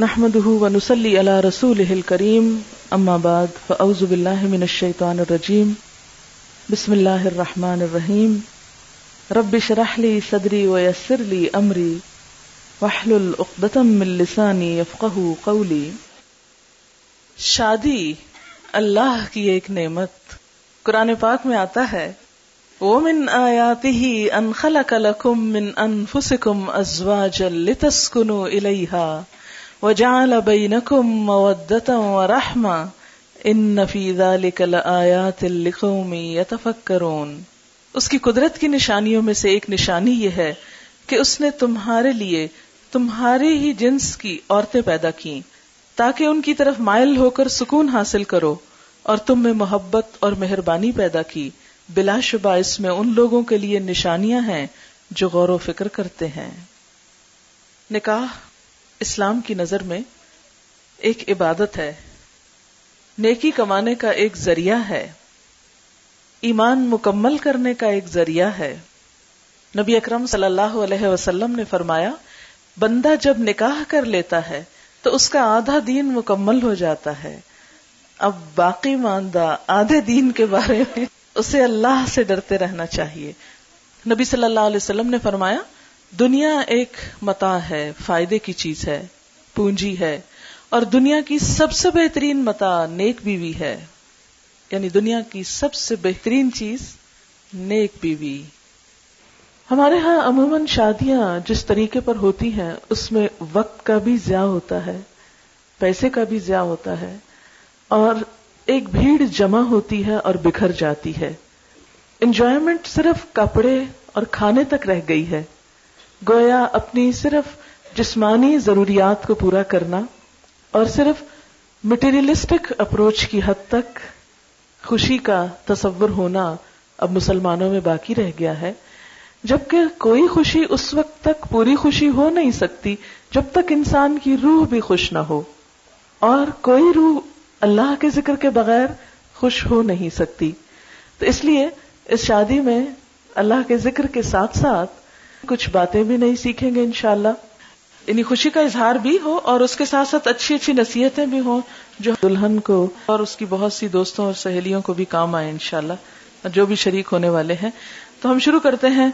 نحمده ونصلي على رسوله الكريم. اما بعد فاعوذ بالله من الشيطان الرجيم. بسم الله الرحمن الرحيم. رب اشرح لي صدري ويسر لي امري واحلل عقدة من لساني يفقهوا قولي. شادی اللہ کی ایک نعمت. قرآن پاک میں آتا ہے، ومن آیاته ان خلق لكم من انفسكم ازواجا لتسكنوا اليها وجعل بينكم مودة ورحمة. ان في ذلك لآيات لقوم يتفكرون. اس کی قدرت کی نشانیوں میں سے ایک نشانی یہ ہے کہ اس نے تمہارے لیے تمہاری ہی جنس کی عورتیں پیدا کی تاکہ ان کی طرف مائل ہو کر سکون حاصل کرو اور تم میں محبت اور مہربانی پیدا کی. بلا شبہ اس میں ان لوگوں کے لیے نشانیاں ہیں جو غور و فکر کرتے ہیں. نکاح اسلام کی نظر میں ایک عبادت ہے۔ نیکی کمانے کا ایک ذریعہ ہے۔ ایمان مکمل کرنے کا ایک ذریعہ ہے۔ نبی اکرم صلی اللہ علیہ وسلم نے فرمایا، بندہ جب نکاح کر لیتا ہے تو اس کا آدھا دین مکمل ہو جاتا ہے۔ اب باقی ماندہ آدھے دین کے بارے میں اسے اللہ سے ڈرتے رہنا چاہیے۔ نبی صلی اللہ علیہ وسلم نے فرمایا دنیا ایک متا ہے، فائدے کی چیز ہے، پونجی ہے، اور دنیا کی سب سے بہترین متا نیک بیوی ہے۔ یعنی دنیا کی سب سے بہترین چیز نیک بیوی۔ ہمارے ہاں عموماً شادیاں جس طریقے پر ہوتی ہیں، اس میں وقت کا بھی ضیاع ہوتا ہے، پیسے کا بھی ضیاع ہوتا ہے، اور ایک بھیڑ جمع ہوتی ہے اور بکھر جاتی ہے۔ انجوائمنٹ صرف کپڑے اور کھانے تک رہ گئی ہے۔ گویا اپنی صرف جسمانی ضروریات کو پورا کرنا اور صرف مٹیریلسٹک اپروچ کی حد تک خوشی کا تصور ہونا اب مسلمانوں میں باقی رہ گیا ہے، جبکہ کوئی خوشی اس وقت تک پوری خوشی ہو نہیں سکتی جب تک انسان کی روح بھی خوش نہ ہو، اور کوئی روح اللہ کے ذکر کے بغیر خوش ہو نہیں سکتی۔ تو اس لیے اس شادی میں اللہ کے ذکر کے ساتھ ساتھ کچھ باتیں بھی نہیں سیکھیں گے انشاءاللہ۔ یعنی خوشی کا اظہار بھی ہو اور اس کے ساتھ ساتھ اچھی اچھی نصیحتیں بھی ہوں جو دلہن کو اور اس کی بہت سی دوستوں اور سہیلیوں کو بھی کام آئے انشاءاللہ جو بھی شریک ہونے والے ہیں۔ تو ہم شروع کرتے ہیں۔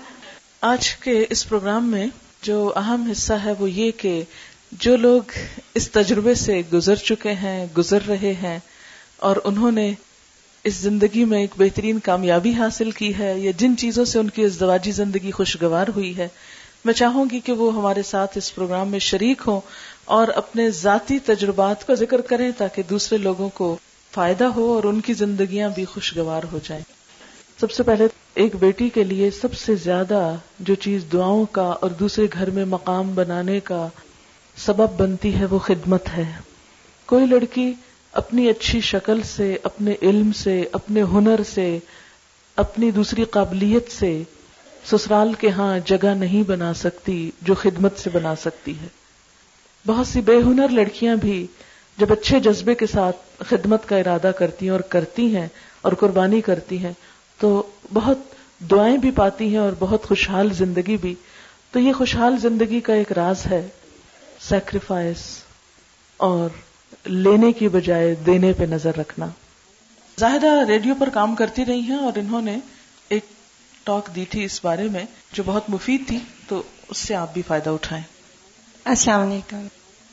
آج کے اس پروگرام میں جو اہم حصہ ہے وہ یہ کہ جو لوگ اس تجربے سے گزر چکے ہیں، گزر رہے ہیں اور انہوں نے اس زندگی میں ایک بہترین کامیابی حاصل کی ہے یا جن چیزوں سے ان کی ازدواجی زندگی خوشگوار ہوئی ہے، میں چاہوں گی کہ وہ ہمارے ساتھ اس پروگرام میں شریک ہوں اور اپنے ذاتی تجربات کا ذکر کریں تاکہ دوسرے لوگوں کو فائدہ ہو اور ان کی زندگیاں بھی خوشگوار ہو جائیں۔ سب سے پہلے ایک بیٹی کے لیے سب سے زیادہ جو چیز دعاؤں کا اور دوسرے گھر میں مقام بنانے کا سبب بنتی ہے وہ خدمت ہے۔ کوئی لڑکی اپنی اچھی شکل سے، اپنے علم سے، اپنے ہنر سے، اپنی دوسری قابلیت سے سسرال کے ہاں جگہ نہیں بنا سکتی جو خدمت سے بنا سکتی ہے۔ بہت سی بے ہنر لڑکیاں بھی جب اچھے جذبے کے ساتھ خدمت کا ارادہ کرتی ہیں اور کرتی ہیں اور قربانی کرتی ہیں تو بہت دعائیں بھی پاتی ہیں اور بہت خوشحال زندگی بھی۔ تو یہ خوشحال زندگی کا ایک راز ہے۔ سیکریفائس اور لینے کی بجائے دینے پہ نظر رکھنا۔ زاہدہ ریڈیو پر کام کرتی رہی ہیں اور انہوں نے ایک ٹاک دی تھی اس بارے میں جو بہت مفید تھی تو اس سے آپ بھی فائدہ اٹھائیں۔ السلام علیکم۔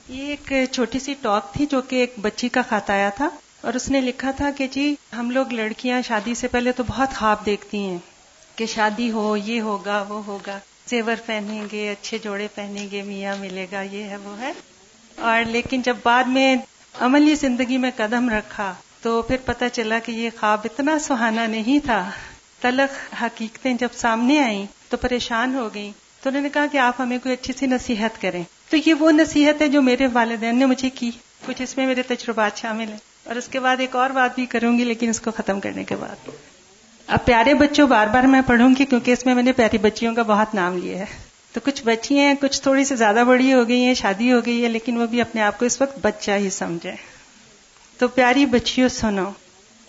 یہ ایک چھوٹی سی ٹاک تھی جو کہ ایک بچی کا خط آیا تھا اور اس نے لکھا تھا کہ جی ہم لوگ لڑکیاں شادی سے پہلے تو بہت خواب دیکھتی ہیں کہ شادی ہو یہ ہوگا وہ ہوگا زیور پہنیں گے اچھے جوڑے پہنیں گے میاں ملے گا یہ ہے وہ ہے۔ اور لیکن جب بعد میں عملی زندگی میں قدم رکھا تو پھر پتہ چلا کہ یہ خواب اتنا سہانا نہیں تھا۔ تلخ حقیقتیں جب سامنے آئیں تو پریشان ہو گئیں۔ تو انہوں نے کہا کہ آپ ہمیں کوئی اچھی سی نصیحت کریں۔ تو یہ وہ نصیحت ہے جو میرے والدین نے مجھے کی، کچھ اس میں میرے تجربات شامل ہیں۔ اور اس کے بعد ایک اور بات بھی کروں گی، لیکن اس کو ختم کرنے کے بعد۔ اب پیارے بچوں، بار بار میں پڑھوں گی کیونکہ اس میں میں نے پیاری بچیوں کا بہت نام لیا ہے۔ تو کچھ بچی ہیں، کچھ تھوڑی سی زیادہ بڑی ہو گئی ہیں، شادی ہو گئی ہے لیکن وہ بھی اپنے آپ کو اس وقت بچہ ہی سمجھے۔ تو پیاری بچیوں، سنو۔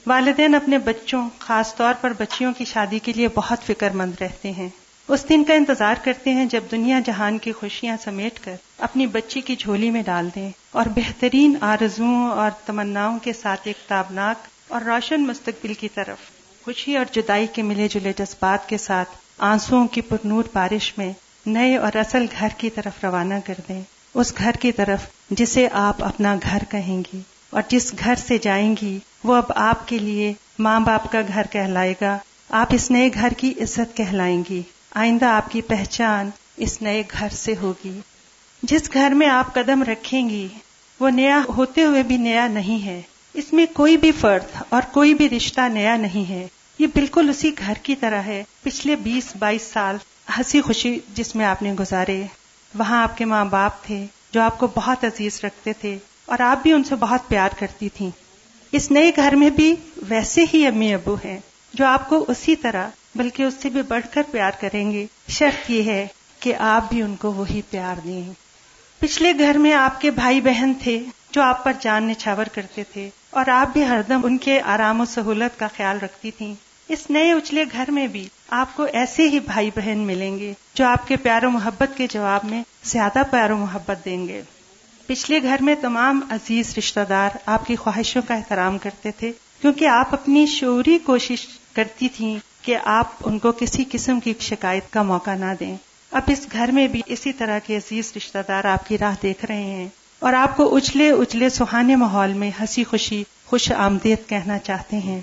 والدین اپنے بچوں، خاص طور پر بچیوں کی شادی کے لیے بہت فکر مند رہتے ہیں۔ اس دن کا انتظار کرتے ہیں جب دنیا جہان کی خوشیاں سمیٹ کر اپنی بچی کی جھولی میں ڈال دیں اور بہترین آرزوؤں اور تمناؤں کے ساتھ ایک تابناک اور روشن مستقبل کی طرف خوشی اور جدائی کے ملے جلے جذبات کے ساتھ آنسو کی پرنور بارش میں نئے اور اصل گھر کی طرف روانہ کر دیں۔ اس گھر کی طرف جسے آپ اپنا گھر کہیں گی۔ اور جس گھر سے جائیں گی، وہ اب آپ کے لیے ماں باپ کا گھر کہلائے گا۔ آپ اس نئے گھر کی عزت کہلائیں گی۔ آئندہ آپ کی پہچان اس نئے گھر سے ہوگی۔ جس گھر میں آپ قدم رکھیں گی، وہ نیا ہوتے ہوئے بھی نیا نہیں ہے۔ اس میں کوئی بھی فرد اور کوئی بھی رشتہ نیا نہیں ہے۔ یہ بالکل اسی گھر کی طرح ہے۔ پچھلے بیس، بائیس سال ہنسی خوشی جس میں آپ نے گزارے، وہاں آپ کے ماں باپ تھے جو آپ کو بہت عزیز رکھتے تھے اور آپ بھی ان سے بہت پیار کرتی تھیں۔ اس نئے گھر میں بھی ویسے ہی امی ابو ہیں جو آپ کو اسی طرح، بلکہ اس سے بھی بڑھ کر پیار کریں گے۔ شرط یہ ہے کہ آپ بھی ان کو وہی پیار دیں۔ پچھلے گھر میں آپ کے بھائی بہن تھے جو آپ پر جان نچھاور کرتے تھے اور آپ بھی ہردم ان کے آرام و سہولت کا خیال رکھتی تھیں۔ اس نئے اچلے گھر میں بھی آپ کو ایسے ہی بھائی بہن ملیں گے جو آپ کے پیار و محبت کے جواب میں زیادہ پیار و محبت دیں گے۔ پچھلے گھر میں تمام عزیز رشتہ دار آپ کی خواہشوں کا احترام کرتے تھے، کیونکہ آپ اپنی شعوری کوشش کرتی تھیں کہ آپ ان کو کسی قسم کی شکایت کا موقع نہ دیں۔ اب اس گھر میں بھی اسی طرح کے عزیز رشتہ دار آپ کی راہ دیکھ رہے ہیں اور آپ کو اچھلے اچھلے سہانے ماحول میں ہنسی خوشی، خوش آمدید کہنا چاہتے ہیں۔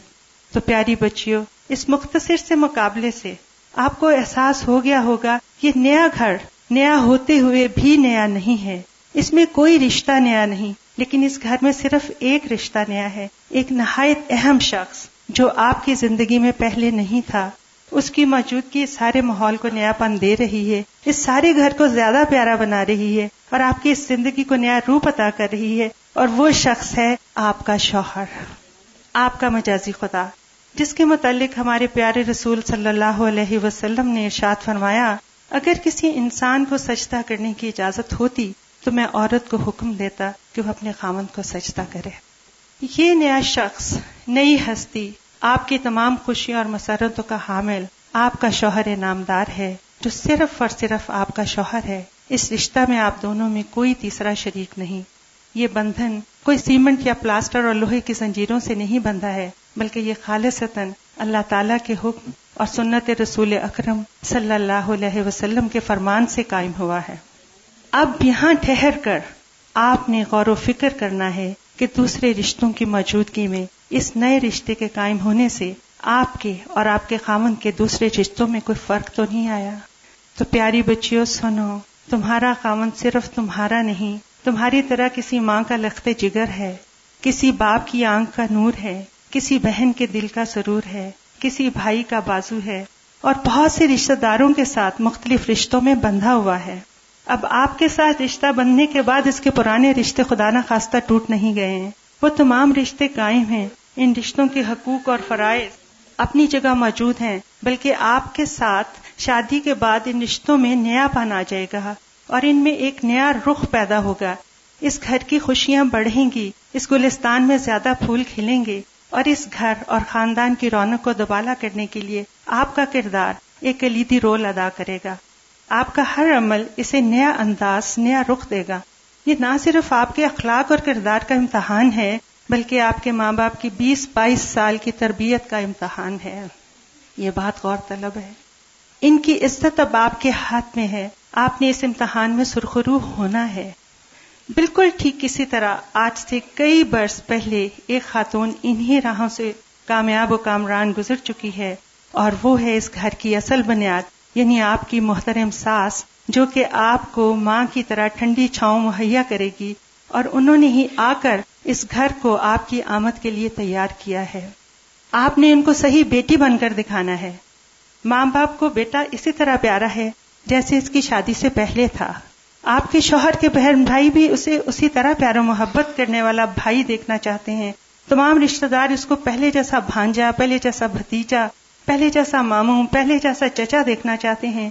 تو پیاری بچیوں اس مختصر سے مقابلے سے آپ کو احساس ہو گیا ہوگا یہ نیا گھر، نیا ہوتے ہوئے بھی نیا نہیں ہے۔ اس میں کوئی رشتہ نیا نہیں، لیکن اس گھر میں صرف ایک رشتہ نیا ہے، ایک نہایت اہم شخص جو آپ کی زندگی میں پہلے نہیں تھا۔ اس کی موجودگی سارے ماحول کو نیا پن دے رہی ہے، اس سارے گھر کو زیادہ پیارا بنا رہی ہے اور آپ کی اس زندگی کو نیا روپ عطا کر رہی ہے۔ اور وہ شخص ہے آپ کا شوہر، آپ کا مجازی خدا۔ جس کے متعلق ہمارے پیارے رسول صلی اللہ علیہ وسلم نے ارشاد فرمایا، اگر کسی انسان کو سجدہ کرنے کی اجازت ہوتی، تو میں عورت کو حکم دیتا کہ وہ اپنے خامن کو سجدہ کرے۔ یہ نیا شخص، نئی ہستی، آپ کی تمام خوشیوں اور مسرتوں کا حامل، آپ کا شوہر نامدار ہے، جو صرف اور صرف آپ کا شوہر ہے۔ اس رشتہ میں آپ دونوں میں کوئی تیسرا شریک نہیں۔ یہ بندھن کوئی سیمنٹ یا پلاسٹر اور لوہے کی زنجیروں سے نہیں بندھا ہے۔ بلکہ یہ خالصتاً اللہ تعالی کے حکم اور سنت رسول اکرم صلی اللہ علیہ وسلم کے فرمان سے قائم ہوا ہے۔ اب یہاں ٹھہر کر آپ نے غور و فکر کرنا ہے کہ دوسرے رشتوں کی موجودگی میں اس نئے رشتے کے قائم ہونے سے آپ کے اور آپ کے خامن کے دوسرے رشتوں میں کوئی فرق تو نہیں آیا؟ تو پیاری بچیوں، سنو، تمہارا خامن صرف تمہارا نہیں، تمہاری طرح کسی ماں کا لخت جگر ہے، کسی باپ کی آنکھ کا نور ہے کسی بہن کے دل کا سرور ہے، کسی بھائی کا بازو ہے، اور بہت سے رشتہ داروں کے ساتھ مختلف رشتوں میں بندھا ہوا ہے۔ اب آپ کے ساتھ رشتہ بندھنے کے بعد اس کے پرانے رشتے خدا نہ ٹوٹ نہیں گئے ہیں۔ وہ تمام رشتے قائم ہیں۔ ان رشتوں کے حقوق اور فرائض اپنی جگہ موجود ہیں، بلکہ آپ کے ساتھ شادی کے بعد ان رشتوں میں نیا پن آ جائے گا اور ان میں ایک نیا رخ پیدا ہوگا۔ اس گھر کی خوشیاں بڑھیں گی، اس گلستان میں زیادہ پھول کھلیں گے۔ اور اس گھر اور خاندان کی رونق کو دوبالا کرنے کے لیے آپ کا کردار ایک کلیدی رول ادا کرے گا۔ آپ کا ہر عمل اسے نیا انداز، نیا رخ دے گا۔ یہ نہ صرف آپ کے اخلاق اور کردار کا امتحان ہے، بلکہ آپ کے ماں باپ کی بیس بائیس سال کی تربیت کا امتحان ہے۔ یہ بات غور طلب ہے۔ ان کی عزت اب آپ کے ہاتھ میں ہے۔ آپ نے اس امتحان میں سرخرو ہونا ہے۔ بالکل ٹھیک کسی طرح آج سے کئی برس پہلے ایک خاتون انہی راہوں سے کامیاب و کامران گزر چکی ہے اور وہ ہے اس گھر کی اصل بنیاد یعنی آپ کی محترم ساس، جو کہ آپ کو ماں کی طرح ٹھنڈی چھاؤں مہیا کرے گی اور انہوں نے ہی آ کر اس گھر کو آپ کی آمد کے لیے تیار کیا ہے۔ آپ نے ان کو صحیح بیٹی بن کر دکھانا ہے۔ ماں باپ کو بیٹا اسی طرح پیارا ہے جیسے اس کی شادی سے پہلے تھا۔ آپ کے شوہر کے بہن بھائی بھی اسے اسی طرح پیار و محبت کرنے والا بھائی دیکھنا چاہتے ہیں۔ تمام رشتہ دار اس کو پہلے جیسا بھانجا، پہلے جیسا بھتیجا، پہلے جیسا ماموں، پہلے جیسا چچا دیکھنا چاہتے ہیں۔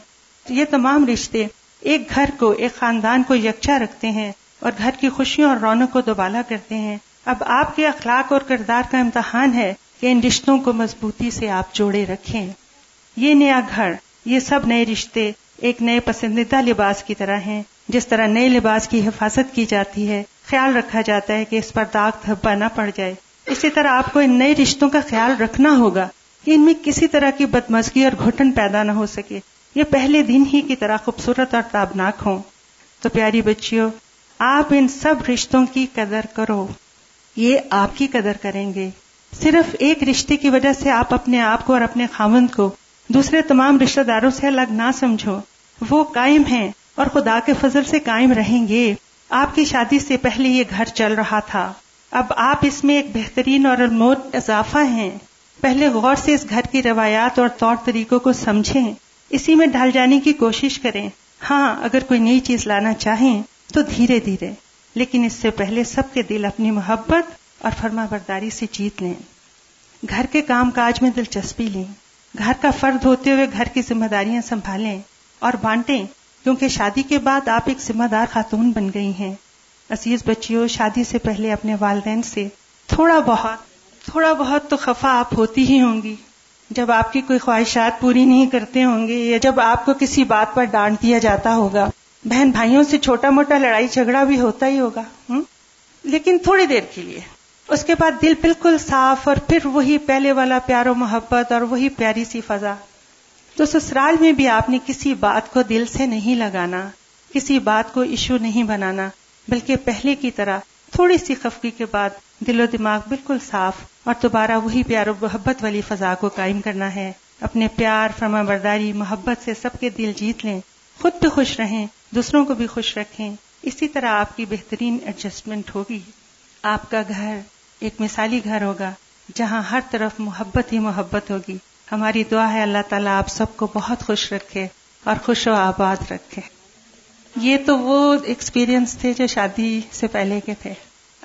یہ تمام رشتے ایک گھر کو، ایک خاندان کو یکجا رکھتے ہیں اور گھر کی خوشیوں اور رونق کو دوبالا کرتے ہیں۔ اب آپ کے اخلاق اور کردار کا امتحان ہے کہ ان رشتوں کو مضبوطی سے آپ جوڑے رکھیں۔ یہ نیا گھر، یہ سب نئے رشتے ایک نئے پسندیدہ لباس کی طرح ہیں۔ جس طرح نئے لباس کی حفاظت کی جاتی ہے، خیال رکھا جاتا ہے کہ اس پر داغ دھبا نہ پڑ جائے۔ اسی طرح آپ کو ان نئے رشتوں کا خیال رکھنا ہوگا کہ ان میں کسی طرح کی بدمزگی اور گھٹن پیدا نہ ہو سکے۔ یہ پہلے دن ہی کی طرح خوبصورت اور تابناک ہوں۔ تو پیاری بچیوں، آپ ان سب رشتوں کی قدر کرو۔ یہ آپ کی قدر کریں گے۔ صرف ایک رشتے کی وجہ سے آپ اپنے آپ کو اور اپنے خامند کو دوسرے تمام رشتہ داروں سے الگ نہ سمجھو۔ وہ قائم ہیں۔ اور خدا کے فضل سے قائم رہیں گے۔ آپ کی شادی سے پہلے یہ گھر چل رہا تھا۔ اب آپ اس میں ایک بہترین اور الموت اضافہ ہیں۔ پہلے غور سے اس گھر کی روایات اور طور طریقوں کو سمجھیں۔ اسی میں ڈھال جانے کی کوشش کریں۔ ہاں اگر کوئی نئی چیز لانا چاہیں تو دھیرے دھیرے۔ لیکن اس سے پہلے سب کے دل اپنی محبت اور فرما برداری سے جیت لیں۔ گھر کے کام کاج میں دلچسپی لیں۔ گھر کا فرد ہوتے ہوئے گھر کی ذمہ داریاں سنبھالیں اور بانٹیں۔ کیونکہ شادی کے بعد آپ ایک ذمہ دار خاتون بن گئی ہیں۔ عزیز بچیوں، شادی سے پہلے اپنے والدین سے تھوڑا بہت تھوڑا بہت تو خفا آپ ہوتی ہی ہوں گی۔ جب آپ کی کوئی خواہشات پوری نہیں کرتے ہوں گے یا جب آپ کو کسی بات پر ڈانٹ دیا جاتا ہوگا۔ بہن بھائیوں سے چھوٹا موٹا لڑائی جھگڑا بھی ہوتا ہی ہوگا لیکن تھوڑی دیر کے لیے۔ اس کے بعد دل بالکل صاف اور پھر وہی پہلے والا پیار و محبت اور وہی پیاری سی فضا۔ تو سسرال میں بھی آپ نے کسی بات کو دل سے نہیں لگانا، کسی بات کو ایشو نہیں بنانا، بلکہ پہلے کی طرح تھوڑی سی خفگی کے بعد دل و دماغ بالکل صاف اور دوبارہ وہی پیار و محبت والی فضا کو قائم کرنا ہے۔ اپنے پیار، فرما برداری، محبت سے سب کے دل جیت لیں۔ خود بھی خوش رہیں، دوسروں کو بھی خوش رکھیں۔ اسی طرح آپ کی بہترین ایڈجسٹمنٹ ہوگی۔ آپ کا گھر ایک مثالی گھر ہوگا، جہاں ہر طرف محبت ہی محبت ہوگی۔ ہماری دعا ہے اللہ تعالیٰ آپ سب کو بہت خوش رکھے اور خوش و آباد رکھے۔ یہ تو وہ ایکسپیرینس تھے جو شادی سے پہلے کے تھے۔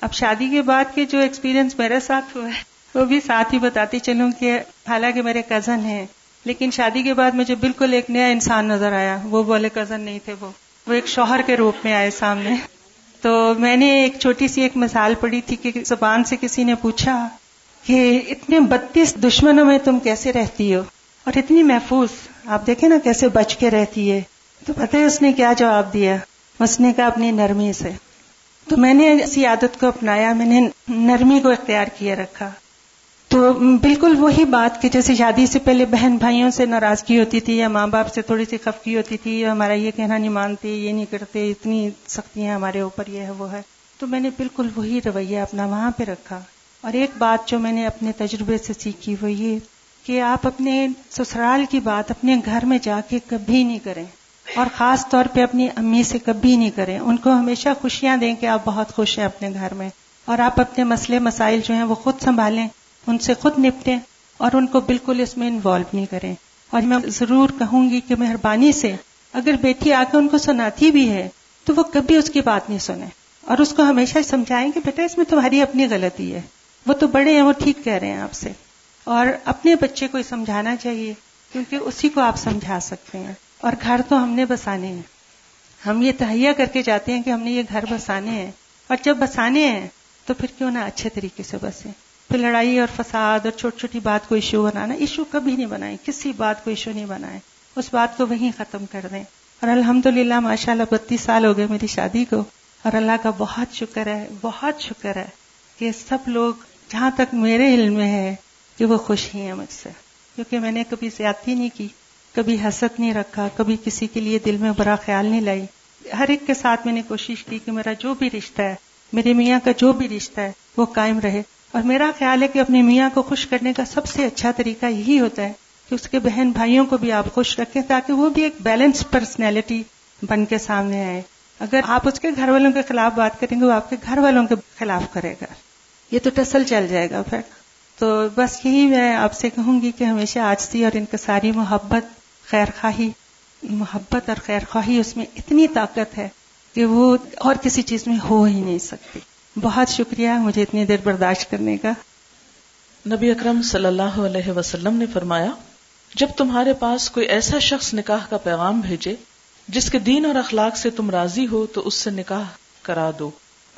اب شادی کے بعد کے جو ایکسپیرینس میرے ساتھ ہوا ہے وہ بھی ساتھ ہی بتاتی چلوں کہ حالانکہ میرے کزن ہیں، لیکن شادی کے بعد مجھے بالکل ایک نیا انسان نظر آیا۔ وہ بولے کزن نہیں تھے وہ۔ وہ ایک شوہر کے روپ میں آئے سامنے۔ تو میں نے ایک چھوٹی سی ایک مثال پڑی تھی کہ زبان سے کسی نے پوچھا کہ اتنے بتیس دشمنوں میں تم کیسے رہتی ہو؟ اور اتنی محفوظ، آپ دیکھیں نا کیسے بچ کے رہتی ہے۔ تو پتہ ہے اس نے کیا جواب دیا؟ اس نے کہا، اپنی نرمی سے۔ تو میں نے اسی عادت کو اپنایا، میں نے نرمی کو اختیار کیے رکھا۔ تو بالکل وہی بات کہ جیسے شادی سے پہلے بہن بھائیوں سے ناراضگی ہوتی تھی، یا ماں باپ سے تھوڑی سی خفکی ہوتی تھی، یا ہمارا یہ کہنا نہیں مانتے، یہ نہیں کرتے، اتنی سختی ہیں ہمارے اوپر یہ ہے، وہ ہے۔ تو میں نے بالکل وہی رویہ اپنا وہاں پہ رکھا۔ اور ایک بات جو میں نے اپنے تجربے سے سیکھی وہ یہ کہ آپ اپنے سسرال کی بات اپنے گھر میں جا کے کبھی نہیں کریں اور خاص طور پہ اپنی امی سے کبھی نہیں کریں ان کو ہمیشہ خوشیاں دیں کہ آپ بہت خوش ہیں اپنے گھر میں اور آپ اپنے مسئلے مسائل جو ہیں وہ خود سنبھالیں، ان سے خود نپٹیں اور ان کو بالکل اس میں انوالو نہیں کریں۔ اور میں ضرور کہوں گی کہ مہربانی سے اگر بیٹی آ کے ان کو سناتی بھی ہے تو وہ کبھی اس کی بات نہیں سنیں اور اس کو ہمیشہ سمجھائیں کہ بیٹا اس میں تمہاری اپنی غلطی ہے۔ وہ تو بڑے ہیں، وہ ٹھیک کہہ رہے ہیں آپ سے۔ اور اپنے بچے کو سمجھانا چاہیے، کیونکہ اسی کو آپ سمجھا سکتے ہیں۔ اور گھر تو ہم نے بسانے ہیں۔ ہم یہ تہیا کر کے جاتے ہیں کہ ہم نے یہ گھر بسانے ہیں۔ اور جب بسانے ہیں، تو پھر کیوں نہ اچھے طریقے سے بسیں۔ پھر لڑائی اور فساد اور چھوٹی چھوٹی بات کو ایشو بنانا، ایشو کبھی نہیں بنائے کسی بات کو ایشو نہیں بنائے اس بات کو وہیں ختم کر دیں۔ اور الحمد للہ ماشاء اللہ بتیس سال ہو گئے میری شادی کو۔ اور اللہ کا بہت شکر ہے، بہت شکر ہے کہ سب لوگ جہاں تک میرے علم میں ہے کہ وہ خوش ہی ہیں مجھ سے۔ کیونکہ میں نے کبھی زیادتی نہیں کی، کبھی حسد نہیں رکھا، کبھی کسی کے لیے دل میں برا خیال نہیں لائی۔ ہر ایک کے ساتھ میں نے کوشش کی کہ میرا جو بھی رشتہ ہے، میرے میاں کا جو بھی رشتہ ہے، وہ قائم رہے۔ اور میرا خیال ہے کہ اپنے میاں کو خوش کرنے کا سب سے اچھا طریقہ یہی ہوتا ہے کہ اس کے بہن بھائیوں کو بھی آپ خوش رکھیں تاکہ وہ بھی ایک بیلنس پرسنالٹی بن کے سامنے آئے۔ اگر آپ اس کے گھر والوں کے خلاف بات کریں گے، وہ آپ کے گھر والوں کے خلاف کرے گا۔ یہ تو ٹسل چل جائے گا پھر۔ تو بس یہی میں آپ سے کہوں گی کہ ہمیشہ آجتی اور ان کا ساری محبت خیر خواہی محبت اور خیر خواہی اس میں اتنی طاقت ہے کہ وہ اور کسی چیز میں ہو ہی نہیں سکتی۔ بہت شکریہ مجھے اتنی دیر برداشت کرنے کا۔ نبی اکرم صلی اللہ علیہ وسلم نے فرمایا، جب تمہارے پاس کوئی ایسا شخص نکاح کا پیغام بھیجے جس کے دین اور اخلاق سے تم راضی ہو تو اس سے نکاح کرا دو۔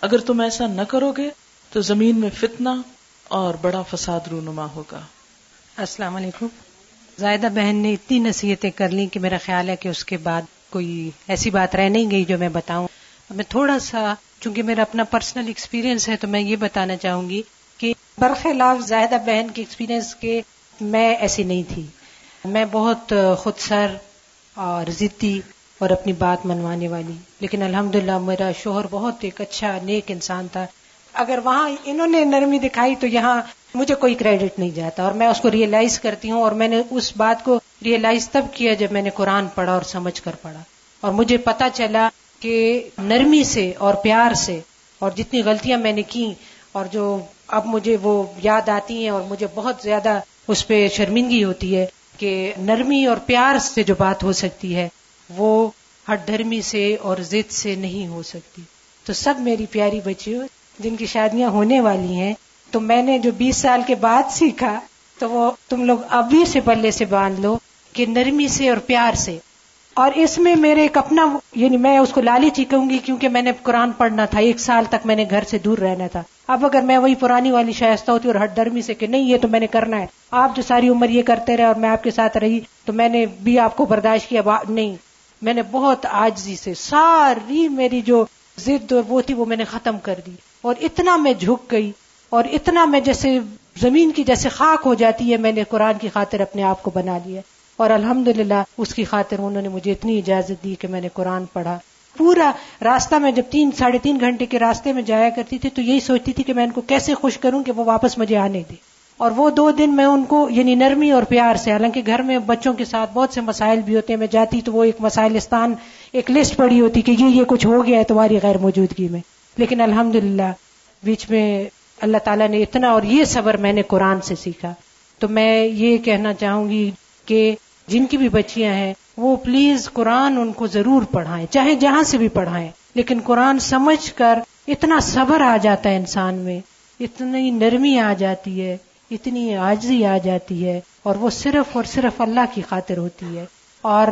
اگر تم ایسا نہ کرو گے تو زمین میں فتنہ اور بڑا فساد رونما ہوگا۔ السلام علیکم۔ زائدہ بہن نے اتنی نصیحتیں کر لی کہ میرا خیال ہے کہ اس کے بعد کوئی ایسی بات رہ نہیں گئی جو میں بتاؤں۔ میں تھوڑا سا، چونکہ میرا اپنا پرسنل ایکسپیرینس ہے، تو میں یہ بتانا چاہوں گی کہ برخلاف زاہدہ بہن کے ایکسپیرینس کے میں ایسی نہیں تھی۔ میں بہت خود سر اور ضدی اور اپنی بات منوانے والی۔ لیکن الحمدللہ میرا شوہر بہت ایک اچھا نیک انسان تھا۔ اگر وہاں انہوں نے نرمی دکھائی تو یہاں مجھے کوئی کریڈٹ نہیں جاتا اور میں اس کو ریئلائز کرتی ہوں اور میں نے اس بات کو ریئلائز تب کیا جب میں نے قرآن پڑھا اور سمجھ کر پڑھا۔ اور مجھے پتا چلا کہ نرمی سے اور پیار سے اور جتنی غلطیاں میں نے کی اور جو اب مجھے وہ یاد آتی ہیں اور مجھے بہت زیادہ اس پہ شرمندگی ہوتی ہے کہ نرمی اور پیار سے جو بات ہو سکتی ہے، وہ ہٹ دھرمی سے اور ضد سے نہیں ہو سکتی۔ تو سب میری پیاری بچیوں جن کی شادیاں ہونے والی ہیں، تو میں نے جو بیس سال کے بعد سیکھا، تو وہ تم لوگ ابھی سے پلے سے باندھ لو کہ نرمی سے اور پیار سے۔ اور اس میں میرے ایک اپنا یعنی میں اس کو لالچ ہی کہوں گی کیونکہ میں نے قرآن پڑھنا تھا، ایک سال تک میں نے گھر سے دور رہنا تھا۔ اب اگر میں وہی پرانی والی شائستہ ہوتی اور ہٹ درمی سے کہ نہیں، یہ تو میں نے کرنا ہے۔ آپ جو ساری عمر یہ کرتے رہے اور میں آپ کے ساتھ رہی، تو میں نے بھی آپ کو برداشت کیا نہیں۔ میں نے بہت آجزی سے ساری میری جو ضد اور وہ تھی، وہ میں نے ختم کر دی۔ اور اتنا میں جھک گئی اور اتنا میں جیسے زمین کی جیسے خاک ہو جاتی ہے، میں نے قرآن کی خاطر اپنے آپ کو بنا لیا اور الحمد اس کی خاطر انہوں نے مجھے اتنی اجازت دی کہ میں نے قرآن پڑھا۔ پورا راستہ میں جب تین، ساڑھے تین گھنٹے کے راستے میں جایا کرتی تھی تو یہی سوچتی تھی کہ میں ان کو کیسے خوش کروں کہ وہ واپس مجھے آنے دے۔ اور وہ دو دن میں ان کو یعنی نرمی اور پیار سے، حالانکہ گھر میں بچوں کے ساتھ بہت سے مسائل بھی ہوتے ہیں۔ میں جاتی تو وہ ایک مسائلستان، ایک لسٹ پڑی ہوتی کہ یہ یہ کچھ ہو گیا ہے تمہاری غیر موجودگی میں۔ لیکن الحمد بیچ میں اللہ تعالیٰ نے اتنا اور یہ صبر میں نے قرآن سے سیکھا۔ تو میں یہ کہنا چاہوں گی کہ جن کی بھی بچیاں ہیں، وہ پلیز قرآن ان کو ضرور پڑھائیں، چاہے جہاں سے بھی پڑھائیں۔ لیکن قرآن سمجھ کر اتنا صبر آ جاتا ہے انسان میں، اتنی نرمی آ جاتی ہے، اتنی آجزی آ جاتی ہے، اور وہ صرف اور صرف اللہ کی خاطر ہوتی ہے۔ اور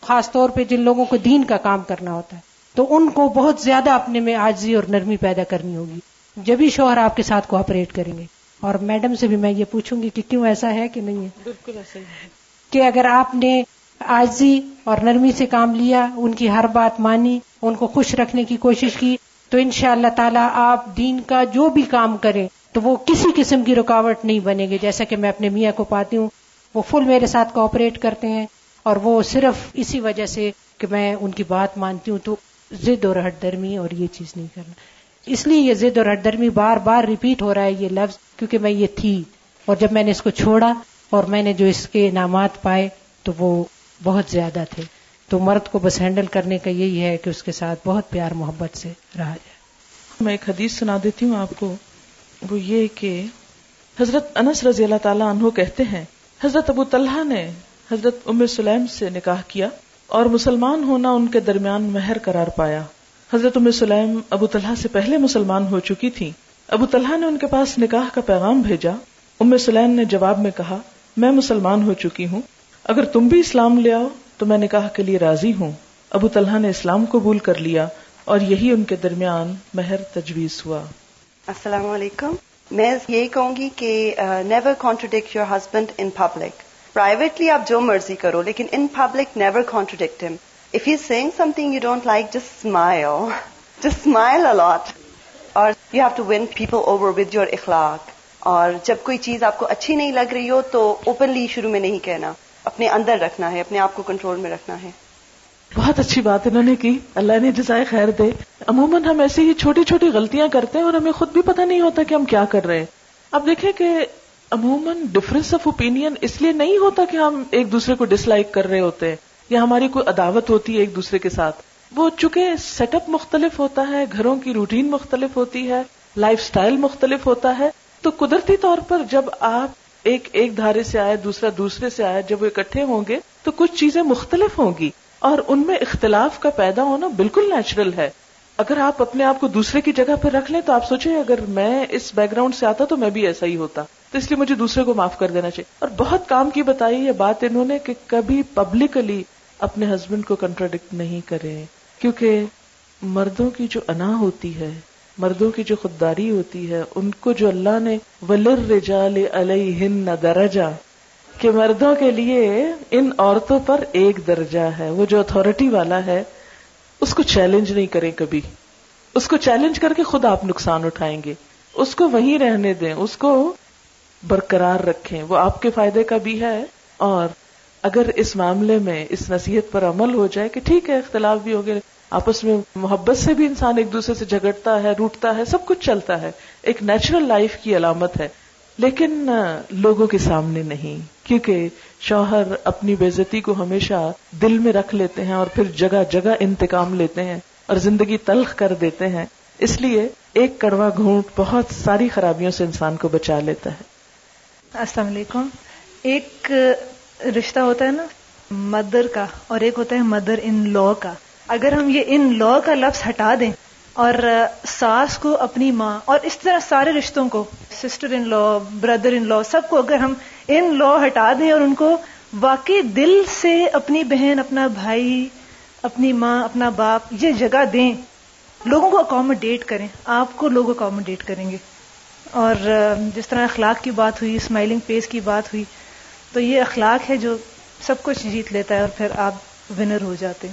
خاص طور پہ جن لوگوں کو دین کا کام کرنا ہوتا ہے۔ تو ان کو بہت زیادہ اپنے میں آجزی اور نرمی پیدا کرنی ہوگی۔ جبھی شوہر آپ کے ساتھ کوآپریٹ کریں گے۔ اور میڈم سے بھی میں یہ پوچھوں گی کہ کیوں ایسا ہے کہ نہیں ہے؟ بالکل ایسا ہی ہے۔ کہ اگر آپ نے آجزی اور نرمی سے کام لیا ان کی ہر بات مانی ان کو خوش رکھنے کی کوشش کی تو ان شاء اللہ تعالی آپ دین کا جو بھی کام کریں تو وہ کسی قسم کی رکاوٹ نہیں بنے گی۔ جیسا کہ میں اپنے میاں کو پاتی ہوں وہ فل میرے ساتھ کوآپریٹ کرتے ہیں اور وہ صرف اسی وجہ سے کہ میں ان کی بات مانتی ہوں۔ تو ضد اور ہٹ درمی اور یہ چیز نہیں کرنا۔ اس لیے یہ ضد اور ہٹ درمی بار بار ریپیٹ ہو رہا ہے یہ لفظ، کیونکہ میں یہ تھی۔ اور جب میں نے اس کو چھوڑا اور میں نے جو اس کے انعامات پائے، تو وہ بہت زیادہ تھے۔ تو مرد کو بس ہینڈل کرنے کا یہی ہے کہ اس کے ساتھ بہت پیار محبت سے رہا جائے۔ میں ایک حدیث سنا دیتی ہوں آپ کو۔ وہ یہ کہ حضرت انس رضی اللہ تعالیٰ عنہ کہتے ہیں، حضرت ابو طلحہ نے حضرت ام سلیم سے نکاح کیا۔ اور مسلمان ہونا ان کے درمیان مہر قرار پایا۔ حضرت ام سلیم ابو طلحہ سے پہلے مسلمان ہو چکی تھی ابو طلحہ نے ان کے پاس نکاح کا پیغام بھیجا۔ ام سلیم نے جواب میں کہا، میں مسلمان ہو چکی ہوں۔ اگر تم بھی اسلام لے آؤ، تو میں نکاح کے لیے راضی ہوں۔ ابو طلحہ نے اسلام قبول کر لیا اور یہی ان کے درمیان مہر تجویز ہوا۔ السلام علیکم۔ میں یہی کہوں گی کہ never contradict your husband in public privately آپ جو مرضی کرو، لیکن in public never contradict him if you seeing something you don't like just smile just smile a lot اور you have to win people over with your اخلاق اور جب کوئی چیز آپ کو اچھی نہیں لگ رہی ہو تو اوپنلی شروع میں نہیں کہنا. اپنے اندر رکھنا ہے، اپنے آپ کو کنٹرول میں رکھنا ہے. بہت اچھی بات انہوں نے کی۔ اللہ نے جزائے خیر دے۔ عموماً ہم ایسی ہی چھوٹی چھوٹی غلطیاں کرتے ہیں اور ہمیں خود بھی پتہ نہیں ہوتا کہ ہم کیا کر رہے ہیں۔ اب دیکھیں کہ عموماً ڈفرینس آف اوپین اس لیے نہیں ہوتا کہ ہم ایک دوسرے کو ڈس لائک کر رہے ہوتے ہیں یا ہماری کوئی عداوت ہوتی ہے ایک دوسرے کے ساتھ۔ وہ چونکہ سیٹ اپ مختلف ہوتا ہے، گھروں کی روٹین مختلف ہوتی ہے لائف سٹائل مختلف ہوتا ہے، تو قدرتی طور پر جب آپ ایک ایک دھارے سے آئے، دوسرا دوسرے سے آئے، جب وہ اکٹھے ہوں گے، تو کچھ چیزیں مختلف ہوں گی۔ اور ان میں اختلاف کا پیدا ہونا بالکل نیچرل ہے۔ اگر آپ اپنے آپ کو دوسرے کی جگہ پہ رکھ لیں تو آپ سوچیں، اگر میں اس بیک گراؤنڈ سے آتا تو میں بھی ایسا ہی ہوتا۔ تو اس لیے مجھے دوسرے کو معاف کر دینا چاہیے۔ اور بہت کام کی بتائی یہ بات انہوں نے کہ کبھی پبلکلی اپنے ہسبینڈ کو کنٹراڈکٹ نہیں کرے کیونکہ مردوں کی جو انا ہوتی ہے، مردوں کی جو خودداری ہوتی ہے، ان کو جو اللہ نے ولر رجال علیہن درجہ، کہ مردوں کے لیے ان عورتوں پر ایک درجہ ہے، وہ جو اتارٹی والا ہے، اس کو چیلنج نہیں کریں کبھی۔ اس کو چیلنج کر کے خود آپ نقصان اٹھائیں گے۔ اس کو وہیں رہنے دیں۔ اس کو برقرار رکھیں۔ وہ آپ کے فائدے کا بھی ہے اور اگر اس معاملے میں اس نصیحت پر عمل ہو جائے کہ ٹھیک ہے، اختلاف بھی ہوگے آپس میں محبت سے بھی انسان ایک دوسرے سے جھگڑتا ہے، روٹتا ہے، سب کچھ چلتا ہے، ایک نیچرل لائف کی علامت ہے۔ لیکن لوگوں کے سامنے نہیں، کیونکہ شوہر اپنی بےزتی کو ہمیشہ دل میں رکھ لیتے ہیں اور پھر جگہ جگہ انتقام لیتے ہیں اور زندگی تلخ کر دیتے ہیں۔ اس لیے ایک کڑوا گھونٹ بہت ساری خرابیوں سے انسان کو بچا لیتا ہے۔ السلام علیکم۔ ایک رشتہ ہوتا ہے نا، مدر کا، اور ایک ہوتا ہے مدر ان لا کا۔ اگر ہم یہ ان لا کا لفظ ہٹا دیں اور ساس کو اپنی ماں اور اس طرح سارے رشتوں کو sister in law brother in لا سب کو اگر ہم ان لا ہٹا دیں اور ان کو واقعی دل سے اپنی بہن، اپنا بھائی، اپنی ماں، اپنا باپ، یہ جگہ دیں، لوگوں کو اکوموڈیٹ کریں۔ آپ کو لوگ اکوموڈیٹ کریں گے۔ اور جس طرح اخلاق کی بات ہوئی اسمائلنگ پیس کی بات ہوئی، تو یہ اخلاق ہے جو سب کچھ جیت لیتا ہے اور پھر آپ ونر ہو جاتے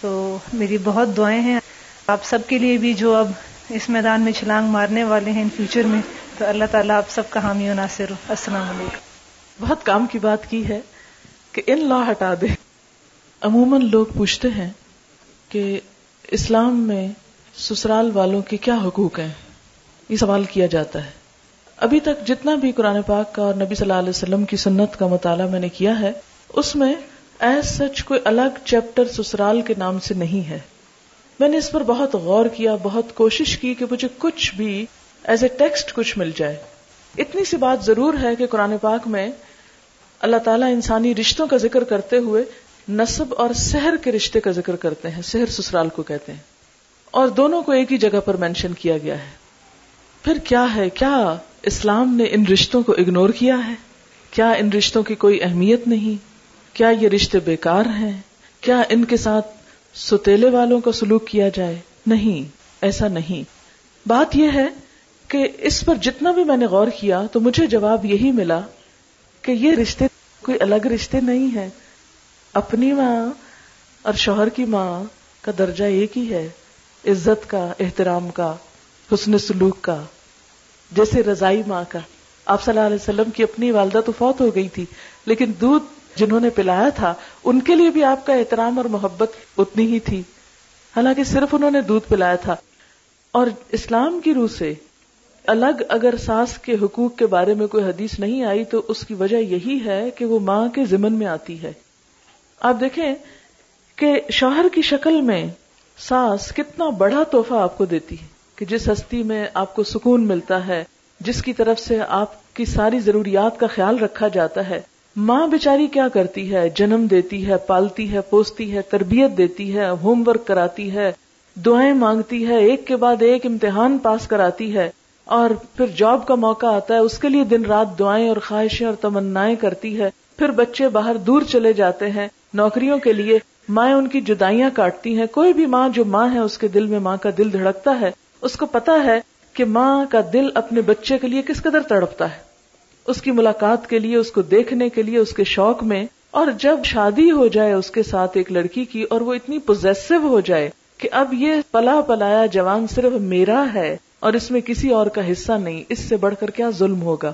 تو میری بہت دعائیں ہیں۔ آپ سب کے لیے بھی جو اب اس میدان میں چھلانگ مارنے والے ہیں ان فیوچر میں، تو اللہ تعالیٰ آپ سب کا حامی و ناصر ہو۔ السلام علیکم۔ بہت کام کی بات کی ہے کہ ان لا ہٹا دے۔ عموماً لوگ پوچھتے ہیں کہ اسلام میں سسرال والوں کے کیا حقوق ہیں؟ یہ سوال کیا جاتا ہے۔ ابھی تک جتنا بھی قرآن پاک کا اور نبی صلی اللہ علیہ وسلم کی سنت کا مطالعہ میں نے کیا ہے، اس میں ایز سچ کوئی الگ چیپٹر سسرال کے نام سے نہیں ہے۔ میں نے اس پر بہت غور کیا، بہت کوشش کی کہ مجھے کچھ بھی ایز اے ٹیکسٹ کچھ مل جائے۔ اتنی سی بات ضرور ہے کہ قرآن پاک میں اللہ تعالیٰ انسانی رشتوں کا ذکر کرتے ہوئے نصب اور سحر کے رشتے کا ذکر کرتے ہیں، سحر سسرال کو کہتے ہیں۔ اور دونوں کو ایک ہی جگہ پر مینشن کیا گیا ہے۔ پھر کیا ہے؟ کیا اسلام نے ان رشتوں کو اگنور کیا ہے؟ کیا ان رشتوں کی کوئی اہمیت نہیں؟ کیا یہ رشتے بیکار ہیں؟ کیا ان کے ساتھ ستیلے والوں کا سلوک کیا جائے؟ نہیں، ایسا نہیں۔ بات یہ ہے کہ اس پر جتنا بھی میں نے غور کیا تو مجھے جواب یہی ملا کہ یہ رشتے کوئی الگ رشتے نہیں ہیں۔ اپنی ماں اور شوہر کی ماں کا درجہ ایک ہی ہے، عزت کا، احترام کا، حسن سلوک کا۔ جیسے رضائی ماں کا۔ آپ صلی اللہ علیہ وسلم کی اپنی والدہ تو فوت ہو گئی تھی، لیکن دودھ جنہوں نے پلایا تھا، ان کے لیے بھی آپ کا احترام اور محبت اتنی ہی تھی۔ حالانکہ صرف انہوں نے دودھ پلایا تھا۔ اور اسلام کی روح سے الگ اگر ساس کے حقوق کے بارے میں کوئی حدیث نہیں آئی تو اس کی وجہ یہی ہے کہ وہ ماں کے ذمن میں آتی ہے۔ آپ دیکھیں کہ شوہر کی شکل میں ساس کتنا بڑا تحفہ آپ کو دیتی ہے۔ کہ جس ہستی میں آپ کو سکون ملتا ہے، جس کی طرف سے آپ کی ساری ضروریات کا خیال رکھا جاتا ہے۔ ماں بیچاری کیا کرتی ہے؟ جنم دیتی ہے، پالتی ہے، پوستی ہے، تربیت دیتی ہے، ہوم ورک کراتی ہے، دعائیں مانگتی ہے، ایک کے بعد ایک امتحان پاس کراتی ہے۔ اور پھر جاب کا موقع آتا ہے، اس کے لیے دن رات دعائیں اور خواہشیں اور تمنا کرتی ہے۔ پھر بچے باہر دور چلے جاتے ہیں، نوکریوں کے لیے مائیں ان کی جدائیاں کاٹتی ہیں۔ کوئی بھی ماں جو ماں ہے، اس کے دل میں ماں کا دل دھڑکتا ہے۔ اس کو پتا ہے کہ ماں کا دل اپنے بچے کے لیے کس قدر تڑپتا ہے۔ اس کی ملاقات کے لیے، اس کو دیکھنے کے لیے، اس کے شوق میں۔ اور جب شادی ہو جائے اس کے ساتھ ایک لڑکی کی اور وہ اتنی پوزیسو ہو جائے کہ اب یہ پلا پلایا جوان صرف میرا ہے اور اس میں کسی اور کا حصہ نہیں، اس سے بڑھ کر کیا ظلم ہوگا؟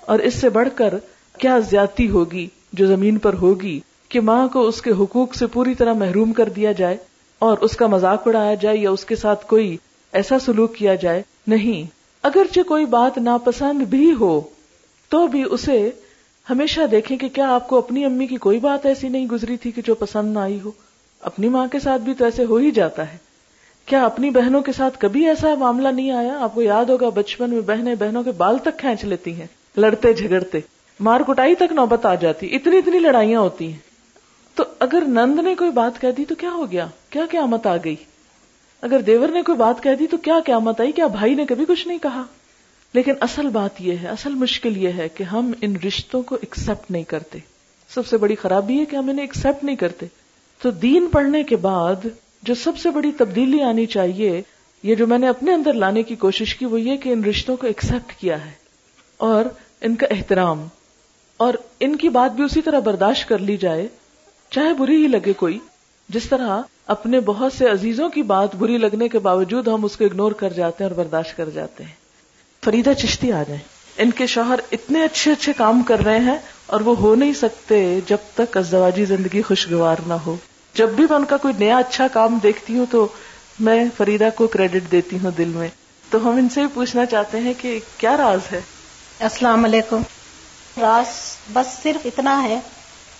اور اس سے بڑھ کر کیا زیادتی ہوگی جو زمین پر ہوگی کہ ماں کو اس کے حقوق سے پوری طرح محروم کر دیا جائے اور اس کا مذاق اڑایا جائے یا اس کے ساتھ کوئی ایسا سلوک کیا جائے؟ نہیں۔ اگرچہ کوئی بات ناپسند بھی ہو، تو بھی اسے ہمیشہ دیکھیں کہ کیا آپ کو اپنی امی کی کوئی بات ایسی نہیں گزری تھی کہ جو پسند نہ آئی ہو؟ اپنی ماں کے ساتھ بھی تو ایسے ہو ہی جاتا ہے۔ کیا اپنی بہنوں کے ساتھ کبھی ایسا معاملہ نہیں آیا؟ آپ کو یاد ہوگا بچپن میں بہنیں بہنوں کے بال تک کھینچ لیتی ہیں، لڑتے جھگڑتے۔ مار کٹائی تک نوبت آ جاتی، اتنی اتنی لڑائیاں ہوتی ہیں۔ تو اگر نند نے کوئی بات کہہ دی تو کیا ہو گیا؟ کیا قیامت آ گئی؟ اگر دیور نے کوئی بات کہہ دی تو کیا قیامت آئی؟ کیا بھائی نے کبھی کچھ نہیں کہا؟ لیکن اصل بات یہ ہے، اصل مشکل یہ ہے کہ ہم ان رشتوں کو ایکسپٹ نہیں کرتے۔ سب سے بڑی خرابی ہے کہ ہم انہیں ایکسپٹ نہیں کرتے۔ تو دین پڑھنے کے بعد جو سب سے بڑی تبدیلی آنی چاہیے، یہ جو میں نے اپنے اندر لانے کی کوشش کی، وہ یہ کہ ان رشتوں کو ایکسپٹ کیا ہے۔ اور ان کا احترام۔ اور ان کی بات بھی اسی طرح برداشت کر لی جائے، چاہے بری ہی لگے کوئی جس طرح اپنے بہت سے عزیزوں کی بات بری لگنے کے باوجود ہم اس کو اگنور کر جاتے ہیں اور برداشت کر جاتے ہیں۔ فریدہ چشتی آ جائیں۔ ان کے شوہر اتنے اچھے اچھے کام کر رہے ہیں اور وہ ہو نہیں سکتے جب تک ازدواجی زندگی خوشگوار نہ ہو۔ جب بھی میں ان کا کوئی نیا اچھا کام دیکھتی ہوں تو میں فریدہ کو کریڈٹ دیتی ہوں دل میں۔ تو ہم ان سے بھی پوچھنا چاہتے ہیں کہ کیا راز ہے؟ السلام علیکم۔ راز بس صرف اتنا ہے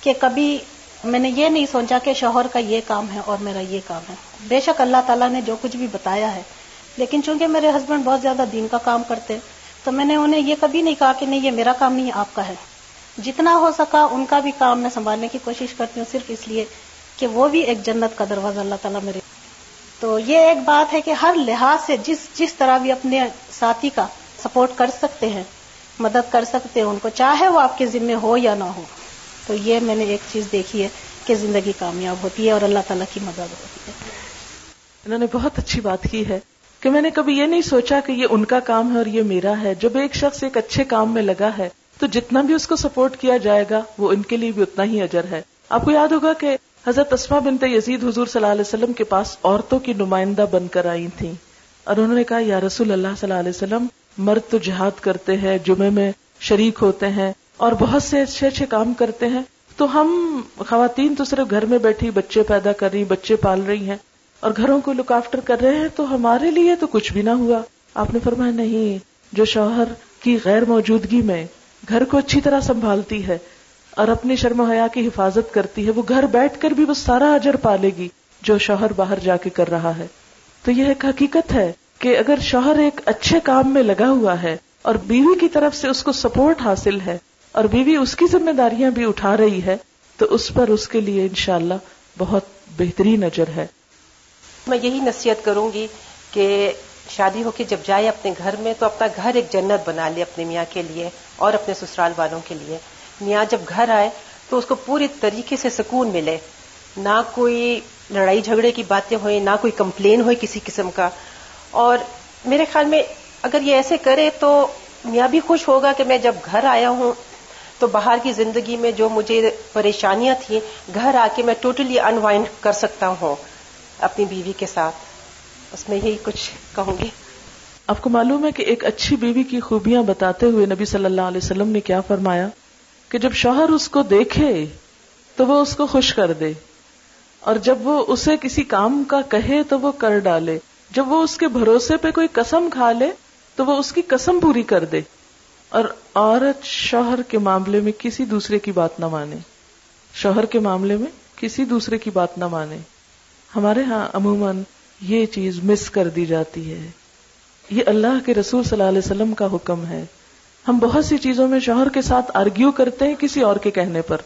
کہ کبھی میں نے یہ نہیں سوچا کہ شوہر کا یہ کام ہے اور میرا یہ کام ہے۔ بے شک اللہ تعالیٰ نے جو کچھ بھی بتایا ہے، لیکن چونکہ میرے ہسبینڈ بہت زیادہ دین کا کام کرتے، تو میں نے انہیں یہ کبھی نہیں کہا کہ نہیں، یہ میرا کام نہیں آپ کا ہے۔ جتنا ہو سکا ان کا بھی کام میں سنبھالنے کی کوشش کرتی ہوں، صرف اس لیے کہ وہ بھی ایک جنت کا دروازہ اللہ تعالیٰ میرے۔ تو یہ ایک بات ہے کہ ہر لحاظ سے جس جس طرح بھی اپنے ساتھی کا سپورٹ کر سکتے ہیں، مدد کر سکتے ہیں، ان کو چاہے وہ آپ کے ذمے ہو یا نہ ہو۔ تو یہ میں نے ایک چیز دیکھی ہے کہ زندگی کامیاب ہوتی ہے اور اللہ تعالیٰ کی مدد ہوتی ہے۔ انہوں نے بہت اچھی بات کی ہے کہ میں نے کبھی یہ نہیں سوچا کہ یہ ان کا کام ہے اور یہ میرا ہے۔ جب ایک شخص ایک اچھے کام میں لگا ہے تو جتنا بھی اس کو سپورٹ کیا جائے گا وہ ان کے لیے بھی اتنا ہی اجر ہے۔ آپ کو یاد ہوگا کہ حضرت اسما بنت یزید حضور صلی اللہ علیہ وسلم کے پاس عورتوں کی نمائندہ بن کر آئی تھیں اور انہوں نے کہا، یا رسول اللہ صلی اللہ علیہ وسلم، مرد تو جہاد کرتے ہیں، جمعے میں شریک ہوتے ہیں اور بہت سے اچھے اچھے کام کرتے ہیں تو ہم خواتین تو صرف گھر میں بیٹھی بچے پیدا کر رہی بچے پال رہی ہیں اور گھروں کو لک آفٹر کر رہے ہیں، تو ہمارے لیے تو کچھ بھی نہ ہوا۔ آپ نے فرمایا، نہیں، جو شوہر کی غیر موجودگی میں گھر کو اچھی طرح سنبھالتی ہے اور اپنی شرم و حیا کی حفاظت کرتی ہے، وہ گھر بیٹھ کر بھی وہ سارا اجر پالے گی جو شوہر باہر جا کے کر رہا ہے۔ تو یہ ایک حقیقت ہے کہ اگر شوہر ایک اچھے کام میں لگا ہوا ہے اور بیوی کی طرف سے اس کو سپورٹ حاصل ہے اور بیوی اس کی ذمہ داریاں بھی اٹھا رہی ہے، تو اس پر اس کے لیے انشاءاللہ بہت بہترین اجر ہے۔ میں یہی نصیحت کروں گی کہ شادی ہو کے جب جائے اپنے گھر میں، تو اپنا گھر ایک جنت بنا لے اپنے میاں کے لیے اور اپنے سسرال والوں کے لیے۔ میاں جب گھر آئے، تو اس کو پوری طریقے سے سکون ملے۔ نہ کوئی لڑائی جھگڑے کی باتیں ہوئیں، نہ کوئی کمپلین ہوئے کسی قسم کا۔ اور میرے خیال میں اگر یہ ایسے کرے تو میاں بھی خوش ہوگا کہ میں جب گھر آیا ہوں تو باہر کی زندگی میں جو مجھے پریشانیاں تھیں، گھر آ کے میں ٹوٹلی انوائنڈ کر سکتا ہوں اپنی بیوی کے ساتھ۔ اس میں یہی کچھ کہوں گی۔ آپ کو معلوم ہے کہ ایک اچھی بیوی کی خوبیاں بتاتے ہوئے نبی صلی اللہ علیہ وسلم نے کیا فرمایا؟ کہ جب شوہر اس کو دیکھے تو وہ اس کو خوش کر دے، اور جب وہ اسے کسی کام کا کہے تو وہ کر ڈالے۔ جب وہ اس کے بھروسے پہ کوئی قسم کھا لے تو وہ اس کی قسم پوری کر دے۔ اور عورت شوہر کے معاملے میں کسی دوسرے کی بات نہ مانے۔ شوہر کے معاملے میں کسی دوسرے کی بات نہ مانے۔ ہمارے ہاں عموماً یہ چیز مس کر دی جاتی ہے۔ یہ اللہ کے رسول صلی اللہ علیہ وسلم کا حکم ہے۔ ہم بہت سی چیزوں میں شوہر کے ساتھ آرگیو کرتے ہیں کسی اور کے کہنے پر۔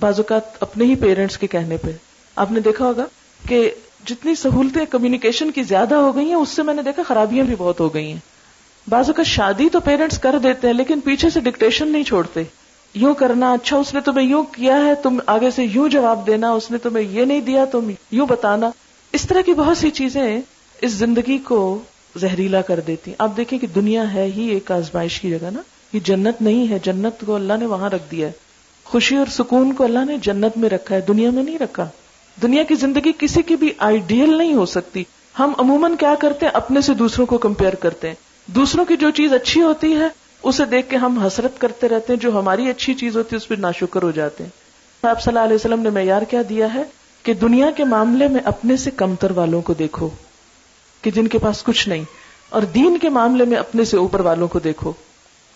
بعض اوقات اپنے ہی پیرنٹس کے کہنے پہ۔ آپ نے دیکھا ہوگا کہ جتنی سہولتیں کمیونیکیشن کی زیادہ ہو گئی ہیں، اس سے میں نے دیکھا خرابیاں بھی بہت ہو گئی ہیں۔ بعض اوقات شادی تو پیرنٹس کر دیتے ہیں، لیکن پیچھے سے ڈکٹیشن نہیں چھوڑتے۔ یوں کرنا اچھا اس نے تمہیں یوں کیا ہے، تم آگے سے یوں جواب دینا، اس نے تمہیں یہ نہیں دیا، تم یوں بتانا۔ اس طرح کی بہت سی چیزیں اس زندگی کو زہریلا کر دیتی۔ آپ دیکھیں کہ دنیا ہے ہی ایک آزمائش کی جگہ نا۔ یہ جنت نہیں ہے، جنت کو اللہ نے وہاں رکھ دیا ہے۔ خوشی اور سکون کو اللہ نے جنت میں رکھا ہے، دنیا میں نہیں رکھا۔ دنیا کی زندگی کسی کی بھی آئیڈیل نہیں ہو سکتی۔ ہم عموماً کیا کرتے ہیں؟ اپنے سے دوسروں کو کمپیئر کرتے ہیں۔ دوسروں کی جو چیز اچھی ہوتی ہے، اسے دیکھ کے ہم حسرت کرتے رہتے ہیں، جو ہماری اچھی چیز ہوتی ہے، اس پہ ناشکر ہو جاتے ہیں۔ آپ صلی اللہ علیہ وسلم نے معیار کیا دیا ہے کہ دنیا کے معاملے میں اپنے سے کمتر والوں کو دیکھو، کہ جن کے پاس کچھ نہیں، اور دین کے معاملے میں اپنے سے اوپر والوں کو دیکھو۔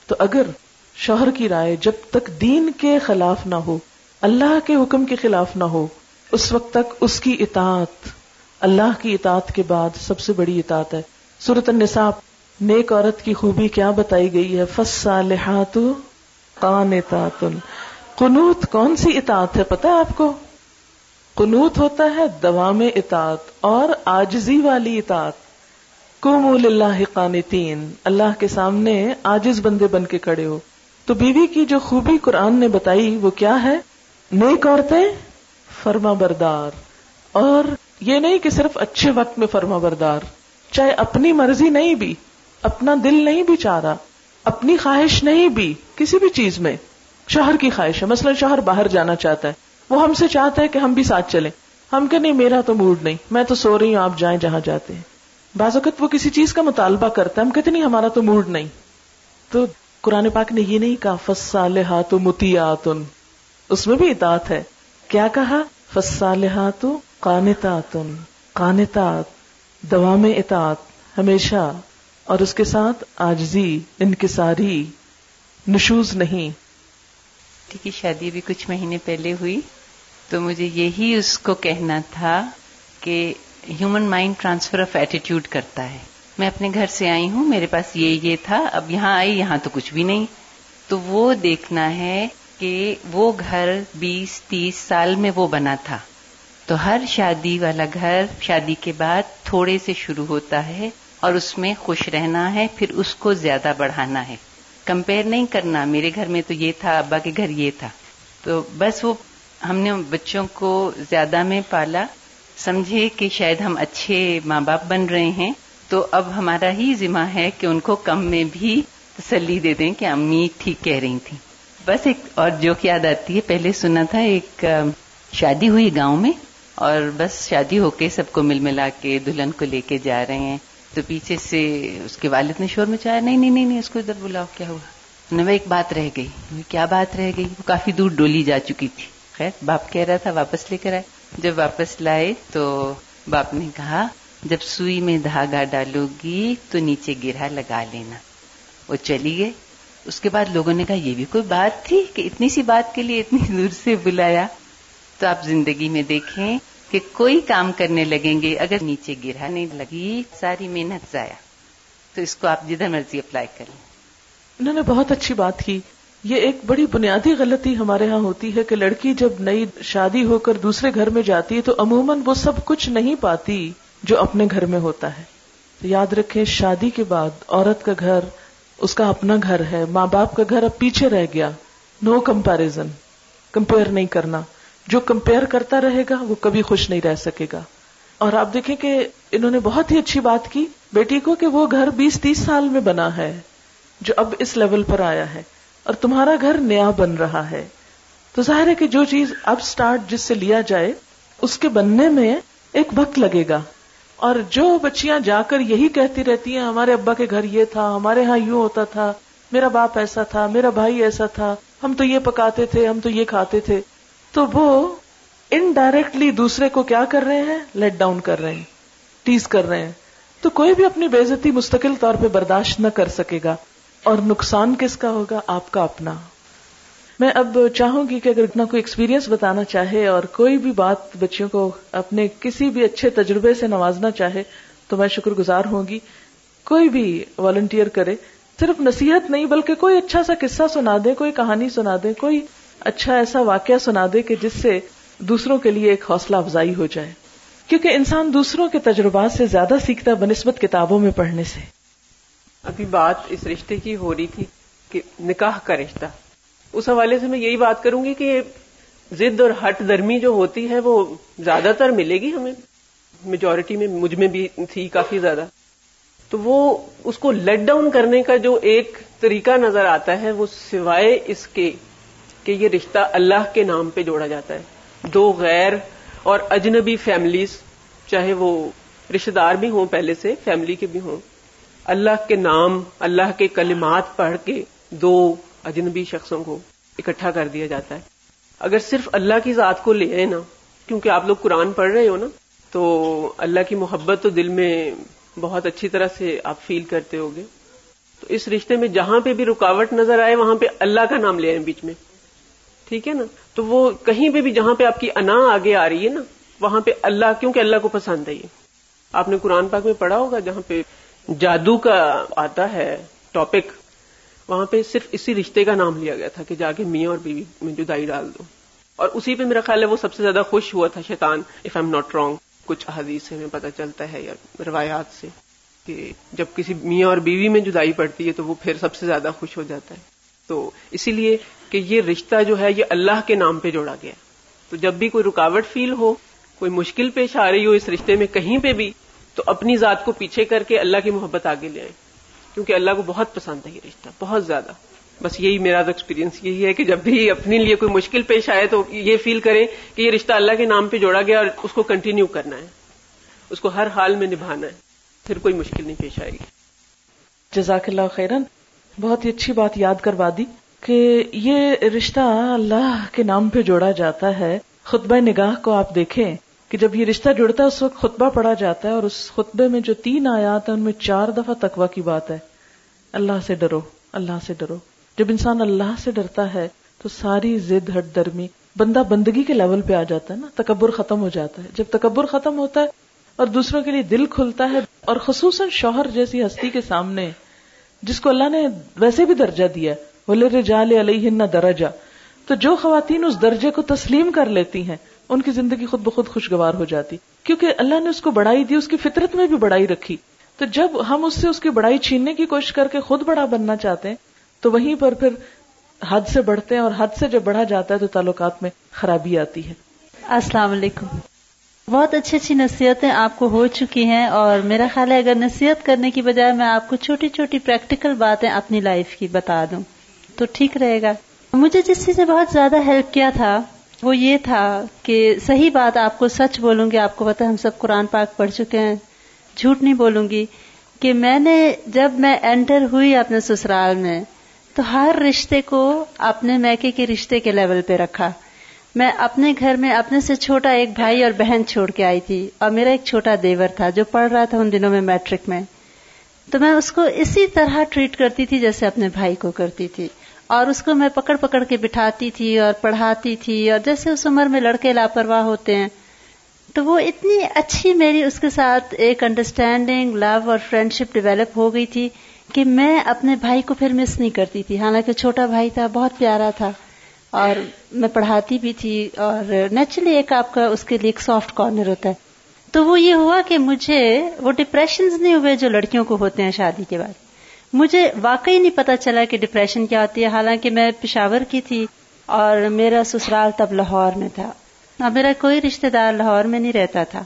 تو اگر شوہر کی رائے جب تک دین کے خلاف نہ ہو، اللہ کے حکم کے خلاف نہ ہو، اس وقت تک اس کی اطاعت، اللہ کی اطاعت کے بعد سب سے بڑی اطاعت ہے۔ صورت النساء نیک عورت کی خوبی کیا بتائی گئی ہے؟ فسا لحاط قنوت کون سی اطاعت ہے پتا ہے آپ کو؟ قنوت ہوتا ہے دوام اطاعت اور آجزی والی اطاعت۔ کم اللہ قانتین۔ اللہ کے سامنے آجز بندے بن کے کھڑے ہو۔ تو بیوی کی جو خوبی قرآن نے بتائی وہ کیا ہے؟ نیک عورتیں فرما بردار۔ اور یہ نہیں کہ صرف اچھے وقت میں فرما بردار۔ چاہے اپنی مرضی نہیں بھی۔ اپنا دل نہیں بھی چاہ رہا اپنی خواہش نہیں بھی کسی بھی چیز میں۔ شوہر کی خواہش ہے۔ مثلا شوہر باہر جانا چاہتا ہے۔ وہ ہم سے چاہتا ہے کہ ہم بھی ساتھ چلیں۔ ہم کہ نہیں، میرا تو موڈ نہیں۔ میں تو سو رہی ہوں، آپ جائیں جہاں جاتے ہیں۔ بعض اوقات وہ کسی چیز کا مطالبہ کرتا ہے۔ ہم کہتے نہیں، ہمارا تو موڈ نہیں۔ تو قرآن پاک نے یہ نہیں کہا فصالحات متیات اس میں بھی اطاعت ہے۔ کیا کہا؟ فصالحات قانتات۔ قانتات۔ دوام اطاعت۔ ہمیشہ۔ اور اس کے ساتھ آجزی انکساری، نشوز نہیں۔ کی شادی بھی کچھ مہینے پہلے ہوئی، تو مجھے یہی اس کو کہنا تھا کہ human mind transfer of attitude کرتا ہے۔ میں اپنے گھر سے آئی ہوں، میرے پاس یہ یہ تھا، اب یہاں آئی، یہاں تو کچھ بھی نہیں۔ تو وہ دیکھنا ہے کہ وہ گھر بیس، تیس سال میں وہ بنا تھا۔ تو ہر شادی والا گھر، شادی کے بعد تھوڑے سے شروع ہوتا ہے۔ اور اس میں خوش رہنا ہے، پھر اس کو زیادہ بڑھانا ہے۔ کمپیئر نہیں کرنا، میرے گھر میں تو یہ تھا، ابا کے گھر یہ تھا۔ تو بس وہ ہم نے بچوں کو زیادہ میں پالا۔ سمجھے کہ شاید ہم اچھے ماں باپ بن رہے ہیں۔ تو اب ہمارا ہی ذمہ ہے کہ ان کو کم میں بھی تسلی دے دیں کہ امی ٹھیک کہہ رہی تھیں۔ بس ایک اور جو یاد آتی ہے۔ پہلے سنا تھا ایک شادی ہوئی گاؤں میں اور بس شادی ہو کے سب کو مل ملا کے دلہن کو لے کے جا رہے ہیں۔ تو پیچھے سے اس کے والد نے شور میں چاہا نہیں نہیں نہیں، اس کو ادھر بلاؤ، کیا ہوا؟ نو ایک بات رہ گئی۔ کیا بات رہ گئی؟ وہ کافی دور ڈولی جا چکی تھی۔ خیر، باپ کہہ رہا تھا، واپس لے کر آئے۔ جب واپس لائے تو باپ نے کہا، جب سوئی میں دھاگا ڈالو گی تو نیچے گرا لگا لینا۔ وہ چلی گئے۔ اس کے بعد لوگوں نے کہا، یہ بھی کوئی بات تھی کہ اتنی سی بات کے لیے اتنی دور سے بلایا؟ تو آپ زندگی میں دیکھیں کہ کوئی کام کرنے لگیں گے، اگر نیچے گرا نہیں لگی، ساری محنت ضائع۔ تو اس کو آپ جدھر مرضی اپلائی کر لیں انہوں نے بہت اچھی بات کی۔ یہ ایک بڑی بنیادی غلطی ہمارے ہاں ہوتی ہے کہ لڑکی جب نئی شادی ہو کر دوسرے گھر میں جاتی ہے تو عموماً وہ سب کچھ نہیں پاتی جو اپنے گھر میں ہوتا ہے۔ یاد رکھیں، شادی کے بعد عورت کا گھر، اس کا اپنا گھر ہے، ماں باپ کا گھر اب پیچھے رہ گیا۔ نو کمپیرزن کمپیئر نہیں کرنا۔ جو کمپیئر کرتا رہے گا وہ کبھی خوش نہیں رہ سکے گا۔ اور آپ دیکھیں کہ انہوں نے بہت ہی اچھی بات کی بیٹی کو کہ وہ گھر بیس تیس سال میں بنا ہے، جو اب اس لیول پر آیا ہے۔ اور تمہارا گھر نیا بن رہا ہے۔ تو ظاہر ہے کہ جو چیز اب سٹارٹ جس سے لیا جائے، اس کے بننے میں ایک وقت لگے گا۔ اور جو بچیاں جا کر یہی کہتی رہتی ہیں، ہمارے ابا کے گھر یہ تھا، ہمارے ہاں یوں ہوتا تھا، میرا باپ ایسا تھا، میرا بھائی ایسا تھا، ہم تو یہ پکاتے تھے، ہم تو یہ کھاتے تھے۔ تو وہ انڈائریکٹلی دوسرے کو کیا کر رہے ہیں؟ لیٹ ڈاؤن کر رہے ہیں ٹیز کر رہے ہیں۔ تو کوئی بھی اپنی بےزتی مستقل طور پہ برداشت نہ کر سکے گا اور نقصان کس کا ہوگا؟ آپ کا اپنا۔ میں اب چاہوں گی کہ اگر اتنا کوئی ایکسپیرینس بتانا چاہے اور کوئی بھی بات بچوں کو اپنے کسی بھی اچھے تجربے سے نوازنا چاہے، تو میں شکر گزار ہوں گی۔ کوئی بھی والنٹیئر کرے، صرف نصیحت نہیں، بلکہ کوئی اچھا سا قصہ سنا دے، کوئی کہانی سنا دے، کوئی اچھا ایسا واقعہ سنا دے کہ جس سے دوسروں کے لیے ایک حوصلہ افزائی ہو جائے۔ کیونکہ انسان دوسروں کے تجربات سے زیادہ سیکھتا ہے بنسبت کتابوں میں پڑھنے سے۔ ابھی بات اس رشتے کی ہو رہی تھی کہ نکاح کا رشتہ۔ اس حوالے سے میں یہی بات کروں گی کہ ضد اور ہٹ درمی جو ہوتی ہے وہ زیادہ تر ملے گی ہمیں۔ میجورٹی میں مجھ میں بھی تھی کافی زیادہ۔ تو وہ اس کو لیٹ ڈاؤن کرنے کا جو ایک طریقہ نظر آتا ہے وہ سوائے اس کے کہ یہ رشتہ اللہ کے نام پہ جوڑا جاتا ہے۔ دو غیر اور اجنبی فیملیز چاہے وہ رشتے دار بھی ہوں پہلے سے فیملی کے بھی ہوں، اللہ کے نام، اللہ کے کلمات پڑھ کے دو اجنبی شخصوں کو اکٹھا کر دیا جاتا ہے۔ اگر صرف اللہ کی ذات کو لے نا، کیونکہ آپ لوگ قرآن پڑھ رہے ہو نا، تو اللہ کی محبت تو دل میں بہت اچھی طرح سے آپ فیل کرتے ہوگے۔ تو اس رشتے میں جہاں پہ بھی رکاوٹ نظر آئے، وہاں پہ اللہ کا نام لے آئے بیچ میں۔ ٹھیک ہے نا؟ تو وہ کہیں پہ بھی جہاں پہ آپ کی انا آگے آ رہی ہے نا، وہاں پہ اللہ، کیونکہ اللہ کو پسند ہے یہ۔ آپ نے قرآن پاک میں پڑھا ہوگا، جہاں پہ جادو کا آتا ہے ٹاپک وہاں پہ صرف اسی رشتے کا نام لیا گیا تھا کہ جا کے میاں اور بیوی میں جدائی ڈال دو۔ اور اسی پہ میرا خیال ہے وہ سب سے زیادہ خوش ہوا تھا شیطان اف ایم ناٹ رانگ کچھ حدیث سے ہمیں پتہ چلتا ہے یا روایات سے کہ جب کسی میاں اور بیوی میں جدائی پڑتی ہے تو وہ پھر سب سے زیادہ خوش ہو جاتا ہے۔ تو اسی لیے کہ یہ رشتہ جو ہے یہ اللہ کے نام پہ جوڑا گیا تو جب بھی کوئی رکاوٹ فیل ہو، کوئی مشکل پیش آ رہی ہو اس رشتے میں کہیں پہ بھی، تو اپنی ذات کو پیچھے کر کے اللہ کی محبت آگے لے آئیں۔ کیونکہ اللہ کو بہت پسند ہے یہ رشتہ، بہت زیادہ۔ بس یہی میرا ایکسپیرینس یہی ہے کہ جب بھی اپنے لیے کوئی مشکل پیش آئے تو یہ فیل کریں کہ یہ رشتہ اللہ کے نام پہ جوڑا گیا اور اس کو کنٹینیو کرنا ہے۔ اس کو ہر حال میں نبھانا ہے۔ پھر کوئی مشکل نہیں پیش آئے گی۔ جزاک اللہ خیرن۔ بہت ہی اچھی بات یاد کروا دی کہ یہ رشتہ اللہ کے نام پہ جوڑا جاتا ہے۔ خطبہ نگاہ کو آپ دیکھیں کہ جب یہ رشتہ جڑتا ہے، اس وقت خطبہ پڑا جاتا ہے اور اس خطبے میں جو تین آیات ہیں، ان میں چار دفعہ تقوا کی بات ہے۔ اللہ سے ڈرو، اللہ سے ڈرو۔ جب انسان اللہ سے ڈرتا ہے، تو ساری زد ہٹ درمی بندہ بندگی کے لیول پہ آ جاتا ہے نا۔ تکبر ختم ہو جاتا ہے۔ جب تکبر ختم ہوتا ہے اور دوسروں کے لیے دل کھلتا ہے اور خصوصاً شوہر جیسی ہستی کے سامنے جس کو اللہ نے ویسے بھی درجہ دیا بولے رجال علیہ درجہ۔ تو جو خواتین اس درجے کو تسلیم کر لیتی ہیں، ان کی زندگی خود بخود خوشگوار ہو جاتی۔ کیونکہ اللہ نے اس کو بڑائی دی، اس کی فطرت میں بھی بڑائی رکھی۔ تو جب ہم اس سے اس کی بڑائی چھیننے کی کوشش کر کے خود بڑا بننا چاہتے ہیں، تو وہیں پر پھر حد سے بڑھتے ہیں اور حد سے جب بڑھا جاتا ہے، تو تعلقات میں خرابی آتی ہے۔ السلام علیکم۔ بہت اچھی اچھی نصیحتیں آپ کو ہو چکی ہیں اور میرا خیال ہے اگر نصیحت کرنے کی بجائے میں آپ کو چھوٹی چھوٹی پریکٹیکل باتیں اپنی لائف کی بتا دوں، تو ٹھیک رہے گا۔ مجھے جس چیز نے بہت زیادہ ہیلپ کیا تھا، وہ یہ تھا کہ صحیح بات آپ کو سچ بولوں گی، آپ کو پتا ہم سب قرآن پاک پڑھ چکے ہیں، جھوٹ نہیں بولوں گی کہ میں نے جب میں انٹر ہوئی اپنے سسرال میں، تو ہر رشتے کو اپنے میکے کے رشتے کے لیول پہ رکھا۔ میں اپنے گھر میں اپنے سے چھوٹا ایک بھائی اور بہن چھوڑ کے آئی تھی اور میرا ایک چھوٹا دیور تھا جو پڑھ رہا تھا ان دنوں میں میٹرک میں۔ تو میں اس کو اسی طرح ٹریٹ کرتی تھی جیسے اپنے بھائی کو کرتی تھی۔ اور اس کو میں پکڑ پکڑ کے بٹھاتی تھی اور پڑھاتی تھی اور جیسے اس عمر میں لڑکے لاپرواہ ہوتے ہیں۔ تو وہ اتنی اچھی میری اس کے ساتھ ایک انڈرسٹینڈنگ لو اور فرینڈ شپ ڈیولپ ہو گئی تھی کہ میں اپنے بھائی کو پھر مس نہیں کرتی تھی۔ حالانکہ چھوٹا بھائی تھا، بہت پیارا تھا۔ اور میں پڑھاتی بھی تھی اور نیچرلی ایک آپ کا اس کے لیے ایک سافٹ کارنر ہوتا ہے۔ تو وہ یہ ہوا کہ مجھے وہ ڈپریشن نہیں ہوئے جو لڑکیوں کو ہوتے ہیں شادی کے بعد۔ مجھے واقعی نہیں پتا چلا کہ ڈپریشن کیا ہوتی ہے۔ حالانکہ میں پشاور کی تھی اور میرا سسرال تب لاہور میں تھا۔ اور میرا کوئی رشتہ دار لاہور میں نہیں رہتا تھا۔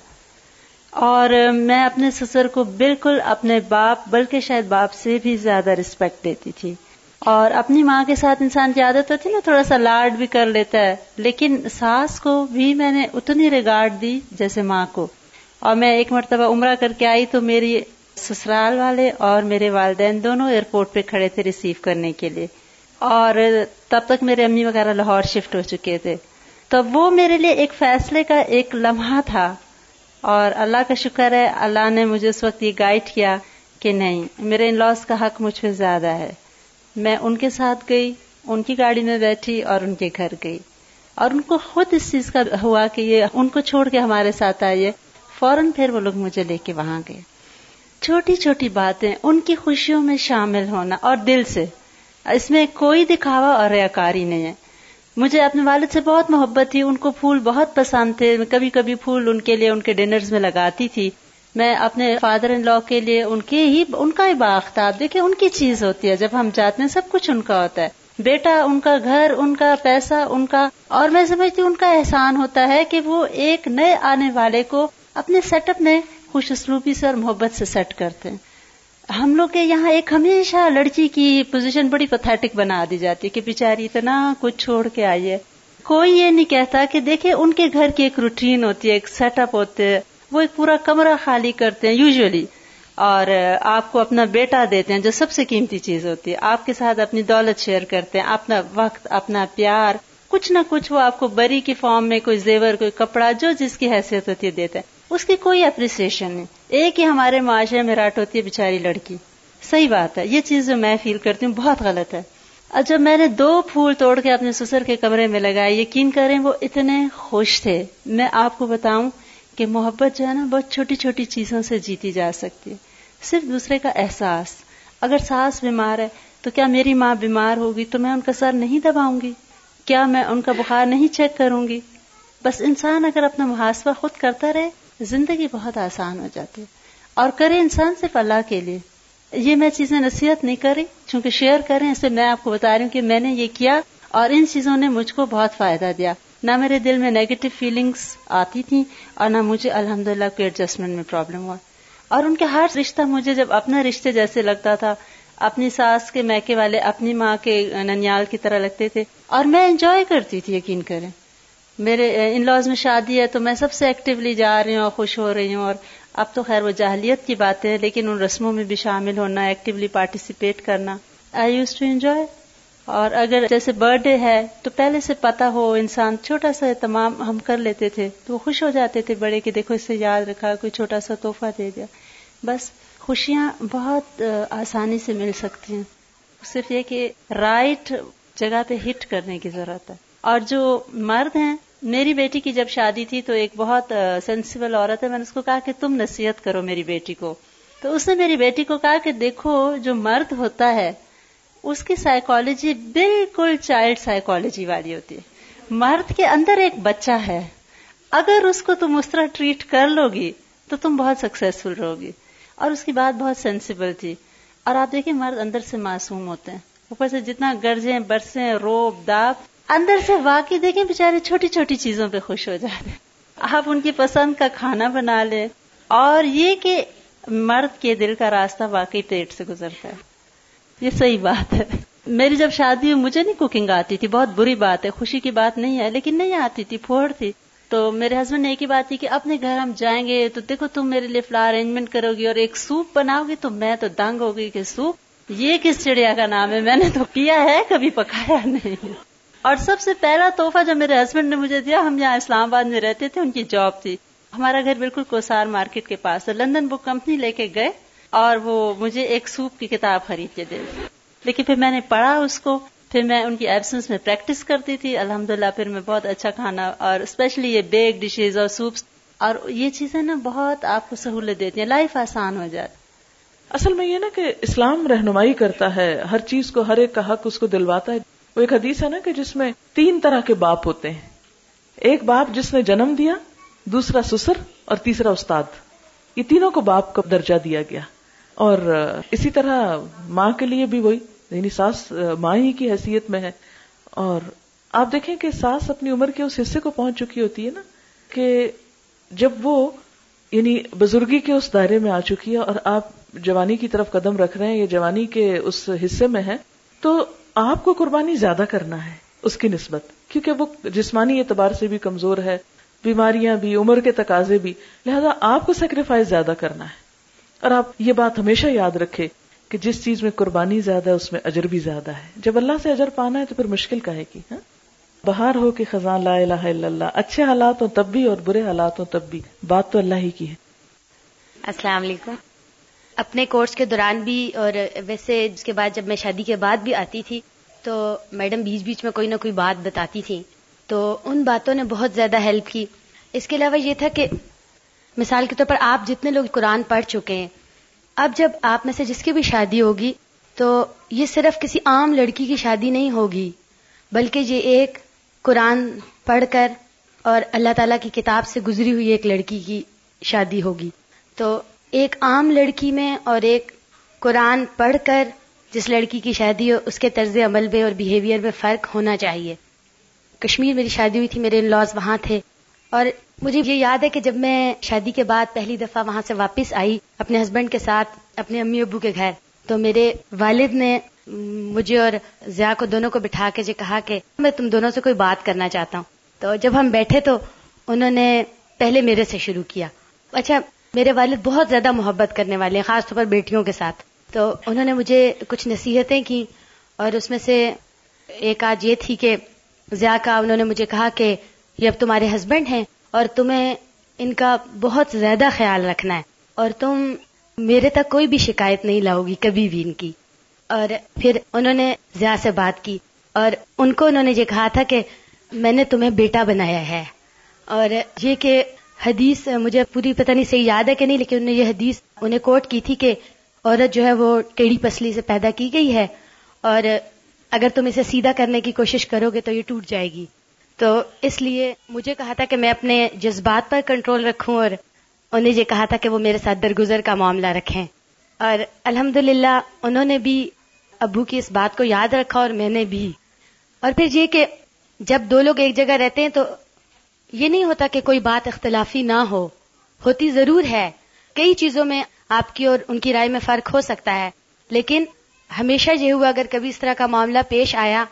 اور میں اپنے سسر کو بالکل اپنے باپ، بلکہ شاید باپ سے بھی زیادہ رسپیکٹ دیتی تھی۔ اور اپنی ماں کے ساتھ انسان کی عادت ہوتی نا، تھوڑا سا لاڈ بھی کر لیتا ہے۔ لیکن ساس کو بھی میں نے اتنی ریگارڈ دی جیسے ماں کو۔ اور میں ایک مرتبہ عمرہ کر کے آئی تو میری سسرال والے اور میرے والدین دونوں ایئرپورٹ پہ کھڑے تھے ریسیو کرنے کے لیے۔ اور تب تک میرے امی وغیرہ لاہور شفٹ ہو چکے تھے۔ تو وہ میرے لیے ایک فیصلے کا ایک لمحہ تھا۔ اور اللہ کا شکر ہے، اللہ نے مجھے اس وقت یہ گائیڈ کیا کہ نہیں، میرے ان لاس کا حق مجھ پہ زیادہ ہے۔ میں ان کے ساتھ گئی، ان کی گاڑی میں بیٹھی اور ان کے گھر گئی۔ اور ان کو خود اس چیز کا ہوا کہ یہ ان کو چھوڑ کے ہمارے ساتھ آئیے فوراً پھر وہ لوگ مجھے لے کے وہاں گئے۔ چھوٹی چھوٹی باتیں، ان کی خوشیوں میں شامل ہونا اور دل سے۔ اس میں کوئی دکھاوا اور ریاکاری نہیں ہے۔ مجھے اپنے والد سے بہت محبت تھی، ان کو پھول بہت پسند تھے۔ کبھی کبھی پھول ان کے لیے ان کے ڈنرز میں لگاتی تھی۔ میں اپنے فادر ان لا کے لیے ان کے ہی ان کا ہی باغ تھا آپ دیکھیں، ان کی چیز ہوتی ہے۔ جب ہم جاتے ہیں، سب کچھ ان کا ہوتا ہے۔ بیٹا، ان کا گھر، ان کا پیسہ، ان کا اور میں سمجھتی ہوں، ان کا احسان ہوتا ہے کہ وہ ایک نئے آنے والے کو اپنے سیٹ اپ میں خوش اسلوبی سے اور محبت سے سیٹ کرتے ہیں۔ ہم لوگ کے یہاں ایک ہمیشہ لڑکی کی پوزیشن بڑی پتھیٹک بنا دی جاتی ہے کہ بیچاری اتنا کچھ چھوڑ کے آئی ہے۔ کوئی یہ نہیں کہتا کہ دیکھیں، ان کے گھر کی ایک روٹین ہوتی ہے، ایک سیٹ اپ ہوتے وہ ایک پورا کمرہ خالی کرتے ہیں یوزلی اور آپ کو اپنا بیٹا دیتے ہیں جو سب سے قیمتی چیز ہوتی ہے۔ آپ کے ساتھ اپنی دولت شیئر کرتے ہیں، اپنا وقت، اپنا پیار، کچھ نہ کچھ وہ آپ کو بری کی فارم میں کوئی زیور، کوئی کپڑا، جو جس کی حیثیت ہوتی ہے دیتا ہے اس کی کوئی اپریسیشن نہیں۔ ایک ہی ہمارے معاشرے میں راٹ ہوتی ہے بےچاری لڑکی۔ صحیح بات ہے، یہ چیز جو میں فیل کرتی ہوں بہت غلط ہے۔ اور جب میں نے دو پھول توڑ کے اپنے سسر کے کمرے میں لگائے، یقین کریں وہ اتنے خوش تھے۔ میں آپ کو بتاؤں کہ محبت جو ہے نا بہت چھوٹی چھوٹی چیزوں سے جیتی جا سکتی ہے۔ صرف دوسرے کا احساس۔ اگر ساس بیمار ہے تو کیا میری ماں بیمار ہوگی تو میں ان کا سر نہیں دباؤں گی؟ کیا میں ان کا بخار نہیں چیک کروں گی؟ بس انسان اگر اپنا محاسبہ خود کرتا رہے، زندگی بہت آسان ہو جاتی اور کرے انسان صرف اللہ کے لیے۔ یہ میں چیزیں نصیحت نہیں کری چونکہ شیئر کریں اسے میں آپ کو بتا رہی ہوں کہ میں نے یہ کیا اور ان چیزوں نے مجھ کو بہت فائدہ دیا۔ نہ میرے دل میں نیگیٹو فیلنگس آتی تھیں اور نہ مجھے الحمد للہ کوئی ایڈجسٹمنٹ میں پرابلم ہوا۔ اور ان کے ہر رشتہ مجھے جب اپنا رشتے جیسے لگتا تھا، اپنی ساس کے میکے والے، اپنی ماں کے ننیال کی طرح لگتے تھے اور میں انجوائے کرتی تھی یقین کریں۔ میرے ان لاز میں شادی ہے تو میں سب سے ایکٹیولی جا رہی ہوں اور خوش ہو رہی ہوں اور اب تو خیر وہ جاہلیت کی بات ہے لیکن ان رسموں میں بھی شامل ہونا ایکٹیولی پارٹیسپیٹ کرنا۔ آئی یوز ٹو انجوائے اور اگر جیسے برتھ ڈے ہے تو پہلے سے پتا ہو انسان چھوٹا سا تمام ہم کر لیتے تھے تو وہ خوش ہو جاتے تھے بڑے کہ دیکھو اس سے یاد رکھا، کوئی چھوٹا سا تحفہ دے دیا۔ بس خوشیاں بہت آسانی سے مل سکتی ہیں۔ صرف یہ کہ رائٹ جگہ پہ ہٹ کرنے کی ضرورت ہے۔ اور جو مرد ہیں، میری بیٹی کی جب شادی تھی تو ایک بہت سینسیبل عورت ہے۔ میں نے اس کو کہا کہ تم نصیحت کرو میری بیٹی کو۔ تو اس نے میری بیٹی کو کہا کہ دیکھو جو مرد ہوتا ہے اس کی سائیکالوجی بالکل چائلڈ سائیکالوجی والی ہوتی ہے۔ مرد کے اندر ایک بچہ ہے۔ اگر اس کو تم اس طرح ٹریٹ کر لو گی تو تم بہت سکسیسفل رہو گی اور اس کی بات بہت سینسیبل تھی۔ اور آپ دیکھیں مرد اندر سے معصوم ہوتے ہیں۔ اوپر سے جتنا گرجیں، برسیں، روب، داپ، اندر سے واقعی دیکھیں بےچارے چھوٹی چھوٹی چیزوں پہ خوش ہو جاتے آپ ان کی پسند کا کھانا بنا لے اور یہ کہ مرد کے دل کا راستہ واقعی پیٹ سے گزرتا ہے۔ یہ صحیح بات ہے۔ میری جب شادی ہوئی، مجھے نہیں کوکنگ آتی تھی، بہت بری بات ہے۔ خوشی کی بات نہیں ہے، لیکن نہیں آتی تھی، پھوڑ تھی۔ تو میرے ہسبینڈ نے ایک ہی بات تھی کہ اپنے گھر ہم جائیں گے تو دیکھو تم میرے لیے فلا ارینجمنٹ کرو گی اور ایک سوپ بناؤ گی تو میں تو دنگ ہو گئی کہ سوپ یہ کس چڑیا کا نام ہے؟ میں نے تو کیا ہے، کبھی پکایا نہیں۔ اور سب سے پہلا توحفہ جو میرے ہسبینڈ نے مجھے دیا، ہم یہاں اسلام آباد میں رہتے تھے، ان کی جاب تھی۔ ہمارا گھر بالکل کوسار مارکیٹ کے پاس ہے۔ لندن بک کمپنی لے کے گئے۔ اور وہ مجھے ایک سوپ کی کتاب خرید کے دے لیکن پھر میں نے پڑھا اس کو، پھر میں ان کی ایبسنس میں پریکٹس کرتی تھی۔ الحمد پھر میں بہت اچھا کھانا اور اسپیشلی یہ بیگ ڈشز اور سوپس اور یہ چیزیں نا بہت آپ کو سہولت دیتی ہیں۔ لائف آسان ہو جاتی اصل میں یہ نا کہ اسلام رہنمائی کرتا ہے۔ ہر چیز کو، ہر ایک کا حق اس کو دلواتا ہے۔ وہ ایک حدیث ہے نا کہ جس میں تین طرح کے باپ ہوتے ہیں۔ ایک باپ جس نے جنم دیا، دوسرا سسر اور تیسرا استاد۔ یہ تینوں کو باپ کو درجہ دیا گیا۔ اور اسی طرح ماں کے لیے بھی وہی یعنی ساس، ماں ہی کی حیثیت میں ہے۔ اور آپ دیکھیں کہ ساس اپنی عمر کے اس حصے کو پہنچ چکی ہوتی ہے نا، کہ جب وہ یعنی بزرگی کے اس دائرے میں آ چکی ہے اور آپ جوانی کی طرف قدم رکھ رہے ہیں، یا جوانی کے اس حصے میں ہے، تو آپ کو قربانی زیادہ کرنا ہے اس کی نسبت۔ کیونکہ وہ جسمانی اعتبار سے بھی کمزور ہے، بیماریاں بھی، عمر کے تقاضے بھی، لہذا آپ کو سیکریفائز زیادہ کرنا ہے۔ اور آپ یہ بات ہمیشہ یاد رکھے کہ جس چیز میں قربانی زیادہ ہے، اس میں اجر بھی زیادہ ہے۔ جب اللہ سے اجر پانا ہے تو پھر مشکل کا ہے کہ ہاں؟ بہار ہو کہ خزاں لا الہ الا اللہ، اچھے حالات ہوں تب بھی اور برے حالات ہوں تب بھی، بات تو اللہ ہی کی ہے۔ السلام علیکم۔ اپنے کورس کے دوران بھی اور ویسے اس کے بعد جب میں شادی کے بعد بھی آتی تھی، تو میڈم بیچ بیچ میں کوئی نہ کوئی بات بتاتی تھی تو ان باتوں نے بہت زیادہ ہیلپ کی۔ اس کے علاوہ یہ تھا کہ مثال کے طور پر آپ جتنے لوگ قرآن پڑھ چکے ہیں، اب جب آپ میں سے جس کی بھی شادی ہوگی، تو یہ صرف کسی عام لڑکی کی شادی نہیں ہوگی، بلکہ یہ ایک قرآن پڑھ کر اور اللہ تعالی کی کتاب سے گزری ہوئی ایک لڑکی کی شادی ہوگی۔ تو ایک عام لڑکی میں اور ایک قرآن پڑھ کر جس لڑکی کی شادی ہو، اس کے طرز عمل میں اور بیہیویئر میں فرق ہونا چاہیے۔ کشمیر میری شادی ہوئی تھی، میرے ان لاز وہاں تھے اور مجھے یہ یاد ہے کہ جب میں شادی کے بعد پہلی دفعہ وہاں سے واپس آئی اپنے ہسبینڈ کے ساتھ اپنے امی ابو کے گھر، تو میرے والد نے مجھے اور ضیاء کو دونوں کو بٹھا کے جو کہا کہ میں تم دونوں سے کوئی بات کرنا چاہتا ہوں۔ تو جب ہم بیٹھے تو انہوں نے پہلے میرے سے شروع کیا۔ اچھا میرے والد بہت زیادہ محبت کرنے والے ہیں، خاص طور پر بیٹیوں کے ساتھ۔ تو انہوں نے مجھے کچھ نصیحتیں کی اور اس میں سے ایک آج یہ تھی کہ ضیاء کا، انہوں نے مجھے کہا کہ یہ اب تمہارے ہسبینڈ ہیں اور تمہیں ان کا بہت زیادہ خیال رکھنا ہے اور تم میرے تک کوئی بھی شکایت نہیں لاؤ گی کبھی بھی ان کی۔ اور پھر انہوں نے ضیاء سے بات کی اور ان کو انہوں نے یہ کہا تھا کہ میں نے تمہیں بیٹا بنایا ہے۔ اور یہ کہ حدیث مجھے پوری پتہ نہیں صحیح یاد ہے کہ نہیں، لیکن انہوں نے یہ حدیث انہیں کوٹ کی تھی کہ عورت جو ہے وہ ٹیڑھی پسلی سے پیدا کی گئی ہے اور اگر تم اسے سیدھا کرنے کی کوشش کرو گے تو یہ ٹوٹ جائے گی۔ تو اس لیے مجھے کہا تھا کہ میں اپنے جذبات پر کنٹرول رکھوں اور انہیں یہ کہا تھا کہ وہ میرے ساتھ درگزر کا معاملہ رکھیں۔ اور الحمد انہوں نے بھی ابو کی اس بات کو یاد رکھا اور میں نے بھی۔ اور پھر یہ کہ جب دو لوگ ایک جگہ رہتے ہیں تو یہ نہیں ہوتا کہ کوئی بات اختلافی نہ ہو۔ ہوتی ضرور ہے۔ کئی چیزوں میں آپ کی اور ان کی رائے میں فرق ہو سکتا ہے۔ لیکن ہمیشہ یہ ہوا اگر کبھی اس طرح کا معاملہ پیش آیا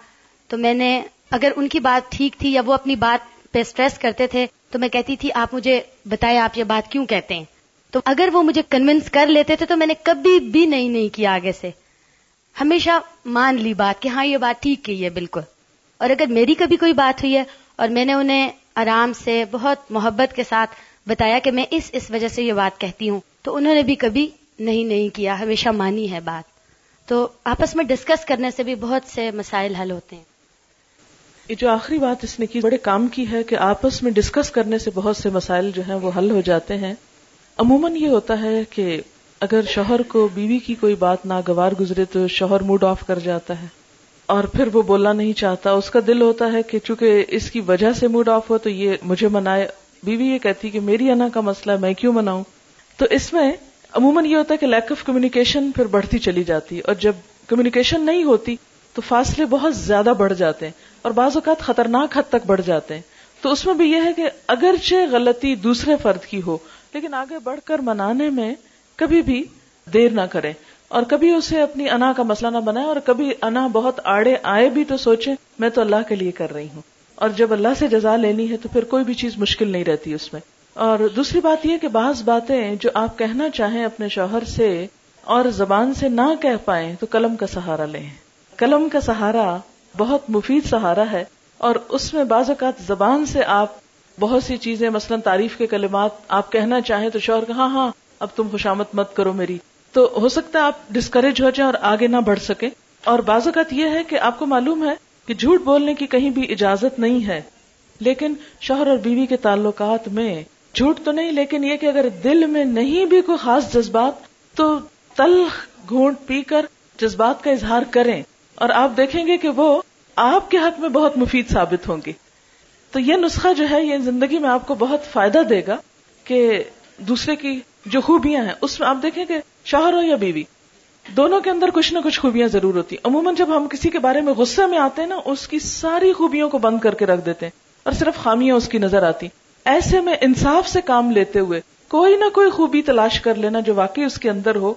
تو میں نے اگر ان کی بات ٹھیک تھی یا وہ اپنی بات پہ اسٹریس کرتے تھے، تو میں کہتی تھی، آپ مجھے بتائیں، آپ یہ بات کیوں کہتے ہیں؟ تو اگر وہ مجھے کنونس کر لیتے تھے، تو میں نے کبھی بھی نہیں نہیں کیا آگے سے۔ ہمیشہ مان لی بات کہ ہاں یہ بات ٹھیک کی ہے، بالکل۔ اور اگر میری کبھی کوئی بات ہوئی ہے اور میں نے انہیں آرام سے، بہت محبت کے ساتھ بتایا کہ میں اس اس وجہ سے یہ بات کہتی ہوں، تو انہوں نے بھی کبھی نہیں نہیں کیا۔ ہمیشہ مانی ہے بات۔ تو آپس میں ڈسکس کرنے سے بھی بہت سے مسائل حل ہوتے ہیں۔ جو آخری بات اس نے کی، بڑے کام کی ہے کہ آپس میں ڈسکس کرنے سے بہت سے مسائل جو ہیں وہ حل ہو جاتے ہیں۔ عموماً یہ ہوتا ہے کہ اگر شوہر کو بیوی کی کوئی بات ناگوار گزرے تو شوہر موڈ آف کر جاتا ہے۔ اور پھر وہ بولنا نہیں چاہتا۔ اس کا دل ہوتا ہے کہ چونکہ اس کی وجہ سے موڈ آف ہو تو یہ مجھے منائے۔ بیوی یہ کہتی کہ میری انا کا مسئلہ ہے، میں کیوں مناؤں؟ تو اس میں عموماً یہ ہوتا ہے کہ لیک آف کمیونیکیشن پھر بڑھتی چلی جاتی۔ اور جب کمیونیکیشن نہیں ہوتی تو فاصلے بہت زیادہ بڑھ جاتے ہیں اور بعض اوقات خطرناک حد تک بڑھ جاتے ہیں۔ تو اس میں بھی یہ ہے کہ اگرچہ غلطی دوسرے فرد کی ہو، لیکن آگے بڑھ کر منانے میں کبھی بھی دیر نہ کریں۔ اور کبھی اسے اپنی انا کا مسئلہ نہ بنائے اور کبھی انا بہت آڑے آئے بھی تو سوچے میں تو اللہ کے لیے کر رہی ہوں۔ اور جب اللہ سے جزا لینی ہے تو پھر کوئی بھی چیز مشکل نہیں رہتی اس میں۔ اور دوسری بات یہ کہ بعض باتیں جو آپ کہنا چاہیں اپنے شوہر سے اور زبان سے نہ کہہ پائیں تو قلم کا سہارا لیں۔ قلم کا سہارا بہت مفید سہارا ہے اور اس میں بعض اوقات زبان سے آپ بہت سی چیزیں، مثلا تعریف کے کلمات آپ کہنا چاہیں تو شوہر ہاں ہاں اب تم خوشامت مت کرو میری۔ تو ہو سکتا ہے آپ ڈسکریج ہو جائیں اور آگے نہ بڑھ سکیں۔ اور بعض اوقات یہ ہے کہ آپ کو معلوم ہے کہ جھوٹ بولنے کی کہیں بھی اجازت نہیں ہے۔ لیکن شوہر اور بیوی کے تعلقات میں جھوٹ تو نہیں، لیکن یہ کہ اگر دل میں نہیں بھی کوئی خاص جذبات تو تل گھونٹ پی کر جذبات کا اظہار کریں۔ اور آپ دیکھیں گے کہ وہ آپ کے حق میں بہت مفید ثابت ہوں گی۔ تو یہ نسخہ جو ہے، یہ زندگی میں آپ کو بہت فائدہ دے گا کہ دوسرے کی جو خوبیاں ہیں، اس میں آپ دیکھیں کہ شوہر ہو یا بیوی، دونوں کے اندر کچھ نہ کچھ خوبیاں ضرور ہوتی ہیں۔ عموماً جب ہم کسی کے بارے میں غصے میں آتے ہیں نا، اس کی ساری خوبیوں کو بند کر کے رکھ دیتے ہیں اور صرف خامیاں اس کی نظر آتی ایسے میں انصاف سے کام لیتے ہوئے کوئی نہ کوئی خوبی تلاش کر لینا جو واقعی اس کے اندر ہو،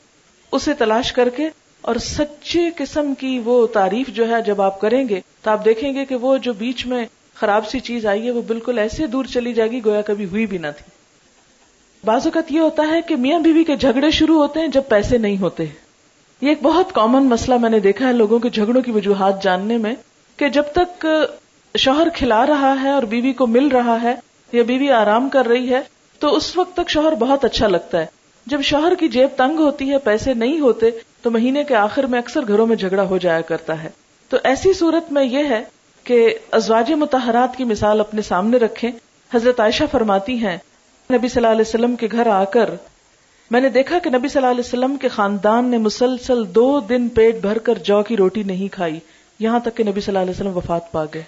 اسے تلاش کر کے اور سچے قسم کی وہ تعریف جو ہے جب آپ کریں گے تو آپ دیکھیں گے کہ وہ جو بیچ میں خراب سی چیز آئی ہے وہ بالکل ایسے دور چلی جائے گی گویا کبھی ہوئی بھی نہ تھی۔ بعض اوقات یہ ہوتا ہے کہ میاں بیوی کے جھگڑے شروع ہوتے ہیں جب پیسے نہیں ہوتے۔ یہ ایک بہت کامن مسئلہ میں نے دیکھا ہے لوگوں کے جھگڑوں کی وجوہات جاننے میں کہ جب تک شوہر کھلا رہا ہے اور بیوی کو مل رہا ہے یا بیوی آرام کر رہی ہے تو اس وقت تک شوہر بہت اچھا لگتا ہے۔ جب شوہر کی جیب تنگ ہوتی ہے، پیسے نہیں ہوتے تو مہینے کے آخر میں اکثر گھروں میں جھگڑا ہو جایا کرتا ہے۔ تو ایسی صورت میں یہ ہے کہ ازواج متحرات کی مثال اپنے سامنے رکھیں۔ حضرت عائشہ فرماتی ہیں، نبی صلی اللہ علیہ وسلم کے گھر آ کر، میں نے دیکھا کہ نبی صلی اللہ علیہ وسلم کے خاندان نے مسلسل دو دن پیٹ بھر کر جو کی روٹی نہیں کھائی۔ یہاں تک کہ نبی صلی اللہ علیہ وسلم وفات پا گئے۔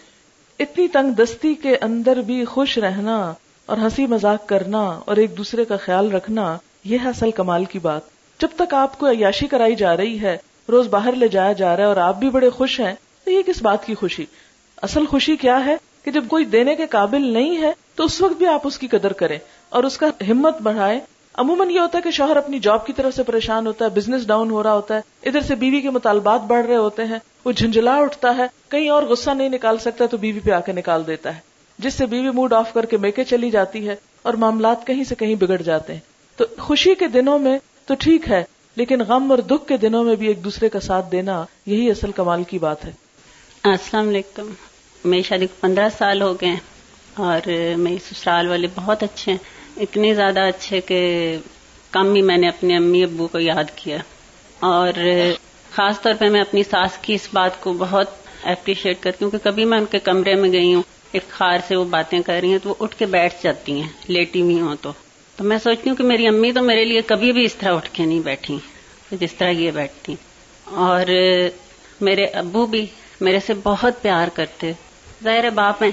اتنی تنگ دستی کے اندر بھی خوش رہنا اور ہنسی مذاق کرنا اور ایک دوسرے کا خیال رکھنا، یہ ہے اصل کمال کی بات۔ جب تک آپ کو عیاشی کرائی جا رہی ہے، روز باہر لے جایا جا رہا ہے اور آپ بھی بڑے خوش ہیں، تو یہ کس بات کی خوشی؟ اصل خوشی کیا ہے کہ جب کوئی دینے کے قابل نہیں ہے، تو اس وقت بھی آپ اس کی قدر کریں اور اس کا ہمت بڑھائیں۔ عموماً یہ ہوتا ہے کہ شوہر اپنی جاب کی طرف سے پریشان ہوتا ہے، بزنس ڈاؤن ہو رہا ہوتا ہے، ادھر سے بیوی کے مطالبات بڑھ رہے ہوتے ہیں، وہ جھنجلا اٹھتا ہے، کہیں اور غصہ نہیں نکال سکتا تو بیوی پہ آ کے نکال دیتا ہے، جس سے بیوی موڈ آف کر کے میکے چلی جاتی ہے اور معاملات کہیں سے کہیں بگڑ جاتے ہیں۔ تو خوشی کے دنوں میں تو ٹھیک ہے، لیکن غم اور دکھ کے دنوں میں بھی ایک دوسرے کا ساتھ دینا یہی اصل کمال کی بات ہے۔ السلام علیکم۔ میری شادی کو پندرہ سال ہو گئے اور میری سسرال والے بہت اچھے ہیں۔ اتنے زیادہ اچھے کہ کم ہی میں نے اپنے امی ابو کو یاد کیا۔ اور خاص طور پہ میں اپنی ساس کی اس بات کو بہت اپریشیٹ کرتی ہوں کہ کبھی میں ان کے کمرے میں گئی ہوں، ایک خار سے وہ باتیں کر رہی ہیں تو وہ اٹھ کے بیٹھ جاتی ہیں، لیٹی ہوئی ہوں تو۔ تو میں سوچتی ہوں کہ میری امی تو میرے لیے کبھی بھی اس طرح اٹھ کے نہیں بیٹھی جس طرح یہ بیٹھتی۔ اور میرے ابو بھی میرے سے بہت پیار کرتے۔ ظاہر باپ ہیں،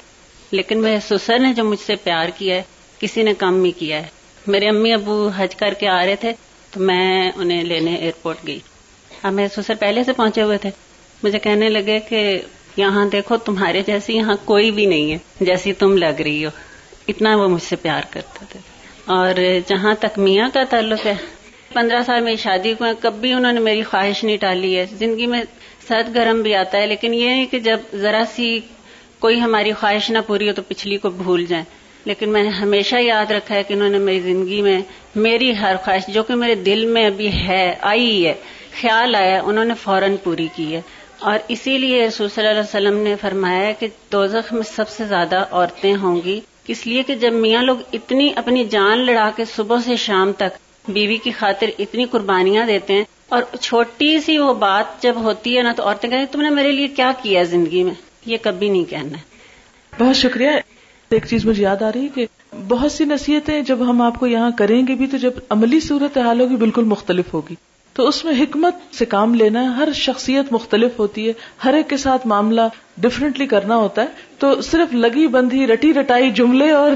لیکن میرے سسر نے جو مجھ سے پیار کیا ہے، کسی نے کم ہی کیا ہے۔ میرے امی ابو حج کر کے آ رہے تھے، تو میں انہیں لینے ایئرپورٹ گئی۔ اب میرے سسر پہلے سے پہنچے ہوئے تھے۔ مجھے کہنے لگے کہ یہاں دیکھو، تمہارے جیسی یہاں کوئی بھی نہیں ہے، جیسی تم لگ رہی ہو۔ اتنا وہ مجھ سے پیار کرتے تھے۔ اور جہاں تک میاں کا تعلق ہے، پندرہ سال میں شادی کو کبھی انہوں نے میری خواہش نہیں ٹالی ہے۔ زندگی میں سرد گرم بھی آتا ہے، لیکن یہ ہے کہ جب ذرا سی کوئی ہماری خواہش نہ پوری ہو تو پچھلی کو بھول جائیں۔ لیکن میں نے ہمیشہ یاد رکھا ہے کہ انہوں نے میری زندگی میں میری ہر خواہش، جو کہ میرے دل میں ابھی ہے، آئی ہے، خیال آیا، انہوں نے فوراً پوری کی ہے۔ اور اسی لیے رسول صلی اللہ علیہ وسلم نے فرمایا کہ دوزخ میں سب سے زیادہ عورتیں ہوں گی۔ اس لیے کہ جب میاں لوگ اتنی اپنی جان لڑا کے صبح سے شام تک بیوی کی خاطر اتنی قربانیاں دیتے ہیں اور چھوٹی سی وہ بات جب ہوتی ہے نا تو عورتیں کہیں تم نے میرے لیے کیا کیا زندگی میں؟ یہ کبھی نہیں کہنا۔ ہے بہت شکریہ۔ ایک چیز مجھے یاد آ رہی ہے کہ بہت سی نصیحتیں جب ہم آپ کو یہاں کریں گے بھی تو جب عملی صورت حال ہوگی بالکل مختلف ہوگی۔ تو اس میں حکمت سے کام لینا ہے ہر شخصیت مختلف ہوتی ہے، ہر ایک کے ساتھ معاملہ ڈفرینٹلی کرنا ہوتا ہے۔ تو صرف لگی بندھی، رٹی رٹائی جملے اور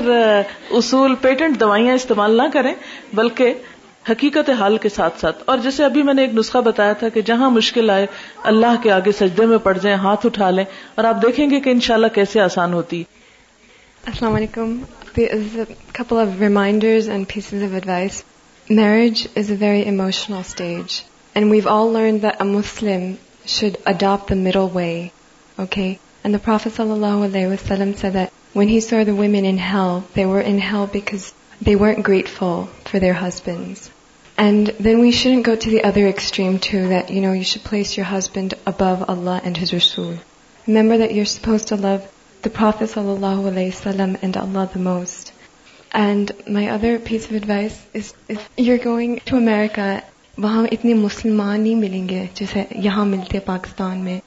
اصول پیٹنٹ دوائیاں استعمال نہ کریں، بلکہ حقیقت حال کے ساتھ ساتھ۔ اور جیسے ابھی میں نے ایک نسخہ بتایا تھا کہ جہاں مشکل آئے، اللہ کے آگے سجدے میں پڑ جائیں، ہاتھ اٹھا لیں اور آپ دیکھیں گے کہ انشاءاللہ کیسے آسان ہوتی۔ السلام علیکم۔ Couple of reminders and pieces of advice. Marriage is a very emotional stage, and we've all learned that a Muslim should adopt the middle way, okay? And the Prophet ﷺ said that when he saw the women in hell, they were in hell because they weren't grateful for their husbands. And then we shouldn't go to the other extreme too, that, you should place your husband above Allah and His Rasul. Remember that you're supposed to love the Prophet ﷺ and Allah the most. And my other piece of advice is, if you're going to وہاں اتنے مسلمان نہیں ملیں گے جیسے یہاں ملتے پاکستان میں.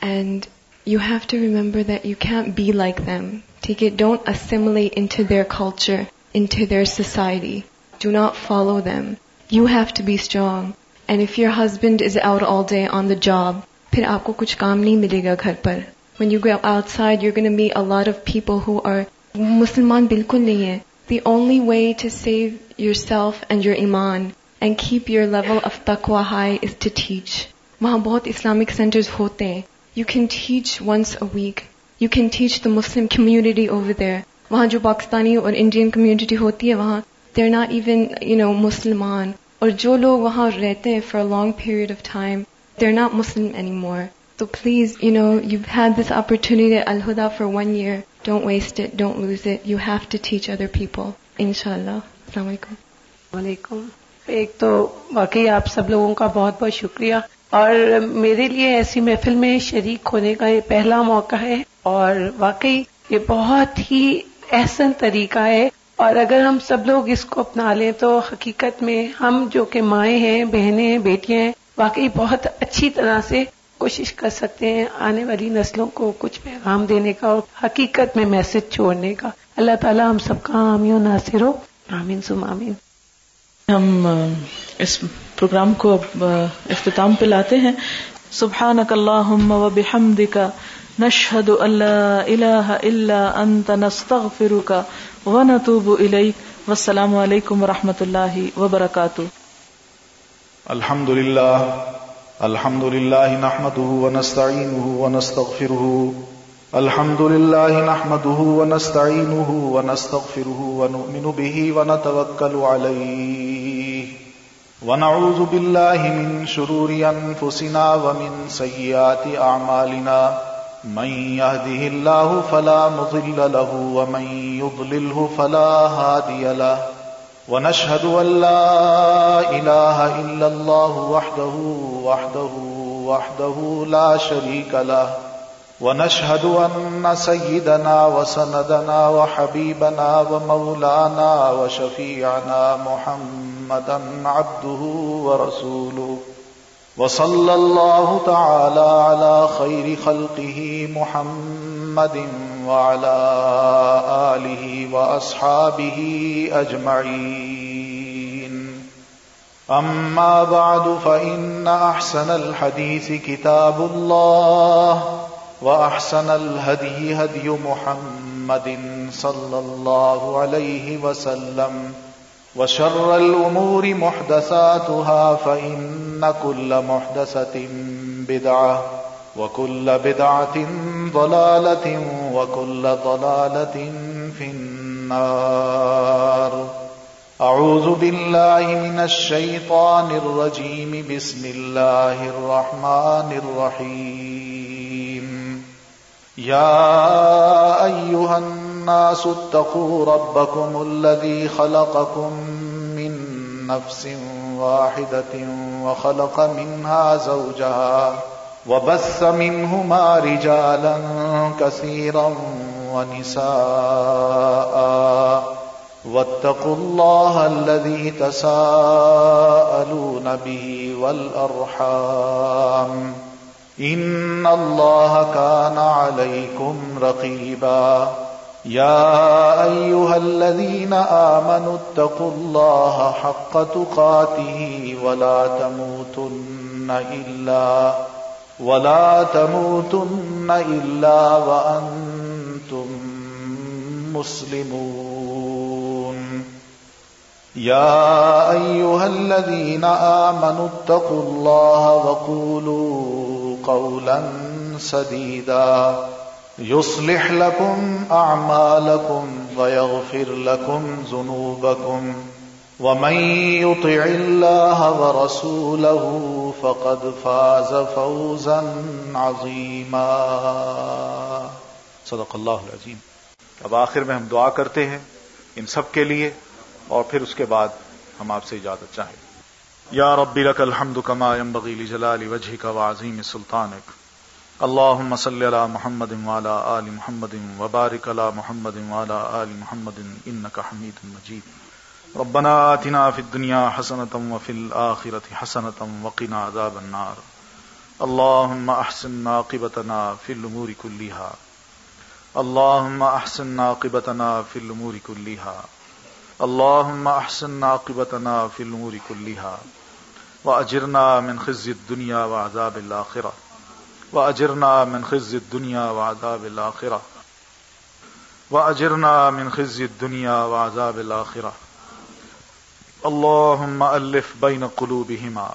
And you have to remember that you can be like them ٹھیک ہے؟ Don't assimilate into their culture into their society do not follow them you have to be strong and if your husband is out all day on the job پھر آپ کو کچھ کام نہیں ملے گا گھر پر. When you go outside you gonna meet a lot of people who are مسلمان بالکل نہیں ہے the only way to save yourself and your iman and keep your level of taqwa high is to teach. وہاں بہت Islamic centres ہوتے ہیں you can teach once a week you can teach the Muslim community over there وہاں جو پاکستانی اور Indian community ہوتی ہے وہاں they're not even you know مسلمان اور جو لوگ وہاں رہتے ہیں for long period of time they're not Muslim any more تو please you know you have this opportunity Al-Huda for one year 1 year. Don't waste it. Don't lose it. You have to teach other people. Inshallah. Assalamu alaikum. وعلیکم ایک تو واقعی آپ سب لوگوں کا بہت بہت شکریہ اور میرے لیے ایسی محفل میں شریک ہونے کا یہ پہلا موقع ہے اور واقعی یہ بہت ہی احسن طریقہ ہے اور اگر ہم سب لوگ اس کو اپنا لیں تو حقیقت میں ہم جو کہ مائیں ہیں، بہنیں ہیں، بیٹیاں ہیں، واقعی بہت اچھی طرح سے کوشش کر سکتے ہیں آنے والی نسلوں کو کچھ پیغام دینے کا اور حقیقت میں میسج چھوڑنے کا۔ اللہ تعالیٰ ہم سب کا حامی و ناصر ہو۔ آمین سم آمین۔ ہم اس پروگرام کو اب اختتام پہ لاتے ہیں۔ سبحانک اللہم و بحمدک نشہد اللہ الہ الا انت نستغفرک ونتوب الیک۔ والسلام علیکم ورحمۃ اللہ وبرکاتہ۔ الحمد للہ الحمد للہ نحمده ونستعینه ونستغفره. الحمد للہ نحمده ونستعینه ونستغفره ونؤمن به ونتوکل علیه ونعوذ باللہ من شرور انفسنا ومن سیئات اعمالنا من يهده الله فلا مضل له ومن يضلله فلا هادي له. ونشهد أن لا إله إلا الله وحده وحده وحده لا شريك له. ونشهد أن سيدنا وسندنا وحبيبنا ومولانا وشفيعنا محمدا عبده ورسوله. وصلى الله تعالى على خير خلقه محمد وعلى آله وأصحابه أجمعين. أما بعد فإن أحسن الحديث كتاب الله وأحسن الهدي هدي محمد صلى الله عليه وسلم وشر الأمور محدثاتها فإن كل محدثة بدعة وكل بدعة ضلالة وكل ضلالة في النار. أعوذ بالله من الشيطان الرجيم. بسم الله الرحمن الرحيم. يا أيها الناس اتقوا ربكم الذي خلقكم من نفس واحدة وخلق منها زوجها وخلق منها زوجها وبث منهما رجالا كثيرا ونساء واتقوا الله الذي تساءلون به والأرحام إن الله كان عليكم رقيبا يا أيها الذين آمنوا اتقوا الله حق تقاته ولا تموتن إلا ولا تموتن إلا وأنتم مسلمون يا أيها الذين آمنوا اتقوا الله وقولوا قولا سديدا يصلح لكم أعمالكم ويغفر لكم ذنوبكم ومن يطع الله ورسوله فقد فاز فوزا عظيما. صدق اللہ العظیم اب آخر میں ہم دعا کرتے ہیں ان سب کے لیے اور پھر اس کے بعد ہم آپ سے اجازت چاہیں۔ یا رب لك الحمد كما ينبغي لجلال وجهك وعظيم سلطانك اللهم صل على محمد وعلى آل محمد وبارك على محمد وعلى آل محمد إنك حميد مجيد ربنا آتنا في الدنيا حسنة وفي الآخرة حسنة وقنا عذاب النار. اللهم أحسن عاقبتنا في الأمور كلها اللهم أحسن عاقبتنا في الأمور كلها اللهم أحسن عاقبتنا في الأمور كلها وأجرنا من خزي الدنيا وعذاب الآخرة وأجرنا من خزي الدنيا وعذاب الآخرة وأجرنا من خزي الدنيا وعذاب الآخرة اللهم ألف بين قلوبهما.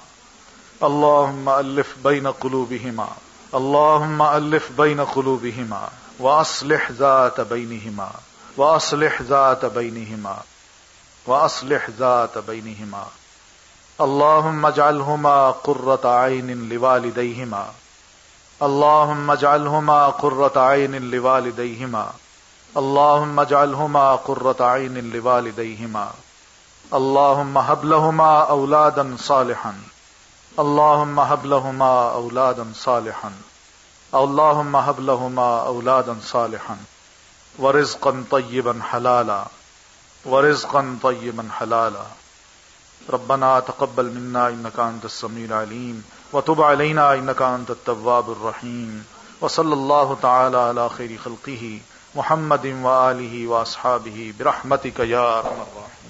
اللهم ألف بين قلوبهما. اللهم ألف بين قلوبهما. وأصلح ذات بينهما. وأصلح ذات بينهما. وأصلح ذات بينهما. اللهم اجعلهما قرة عين لوالديهما. اللهم اجعلهما قرة عين لوالديهما. اللهم اجعلهما قرة عين لوالديهما. اللهم هب لهما أولادا صالحا. اللهم هب لهما أولادا صالحا. اللهم هب لهما أولادا صالحا. ورزقا طيبا حلالا. ورزقا طيبا حلالا. ربنا تقبل منا إنك أنت السميع العليم وتب علينا إنك أنت التواب الرحيم وصلى الله تعالى على خير خلقه محمد وآله وأصحابه برحمتك يا أرحم الراحمين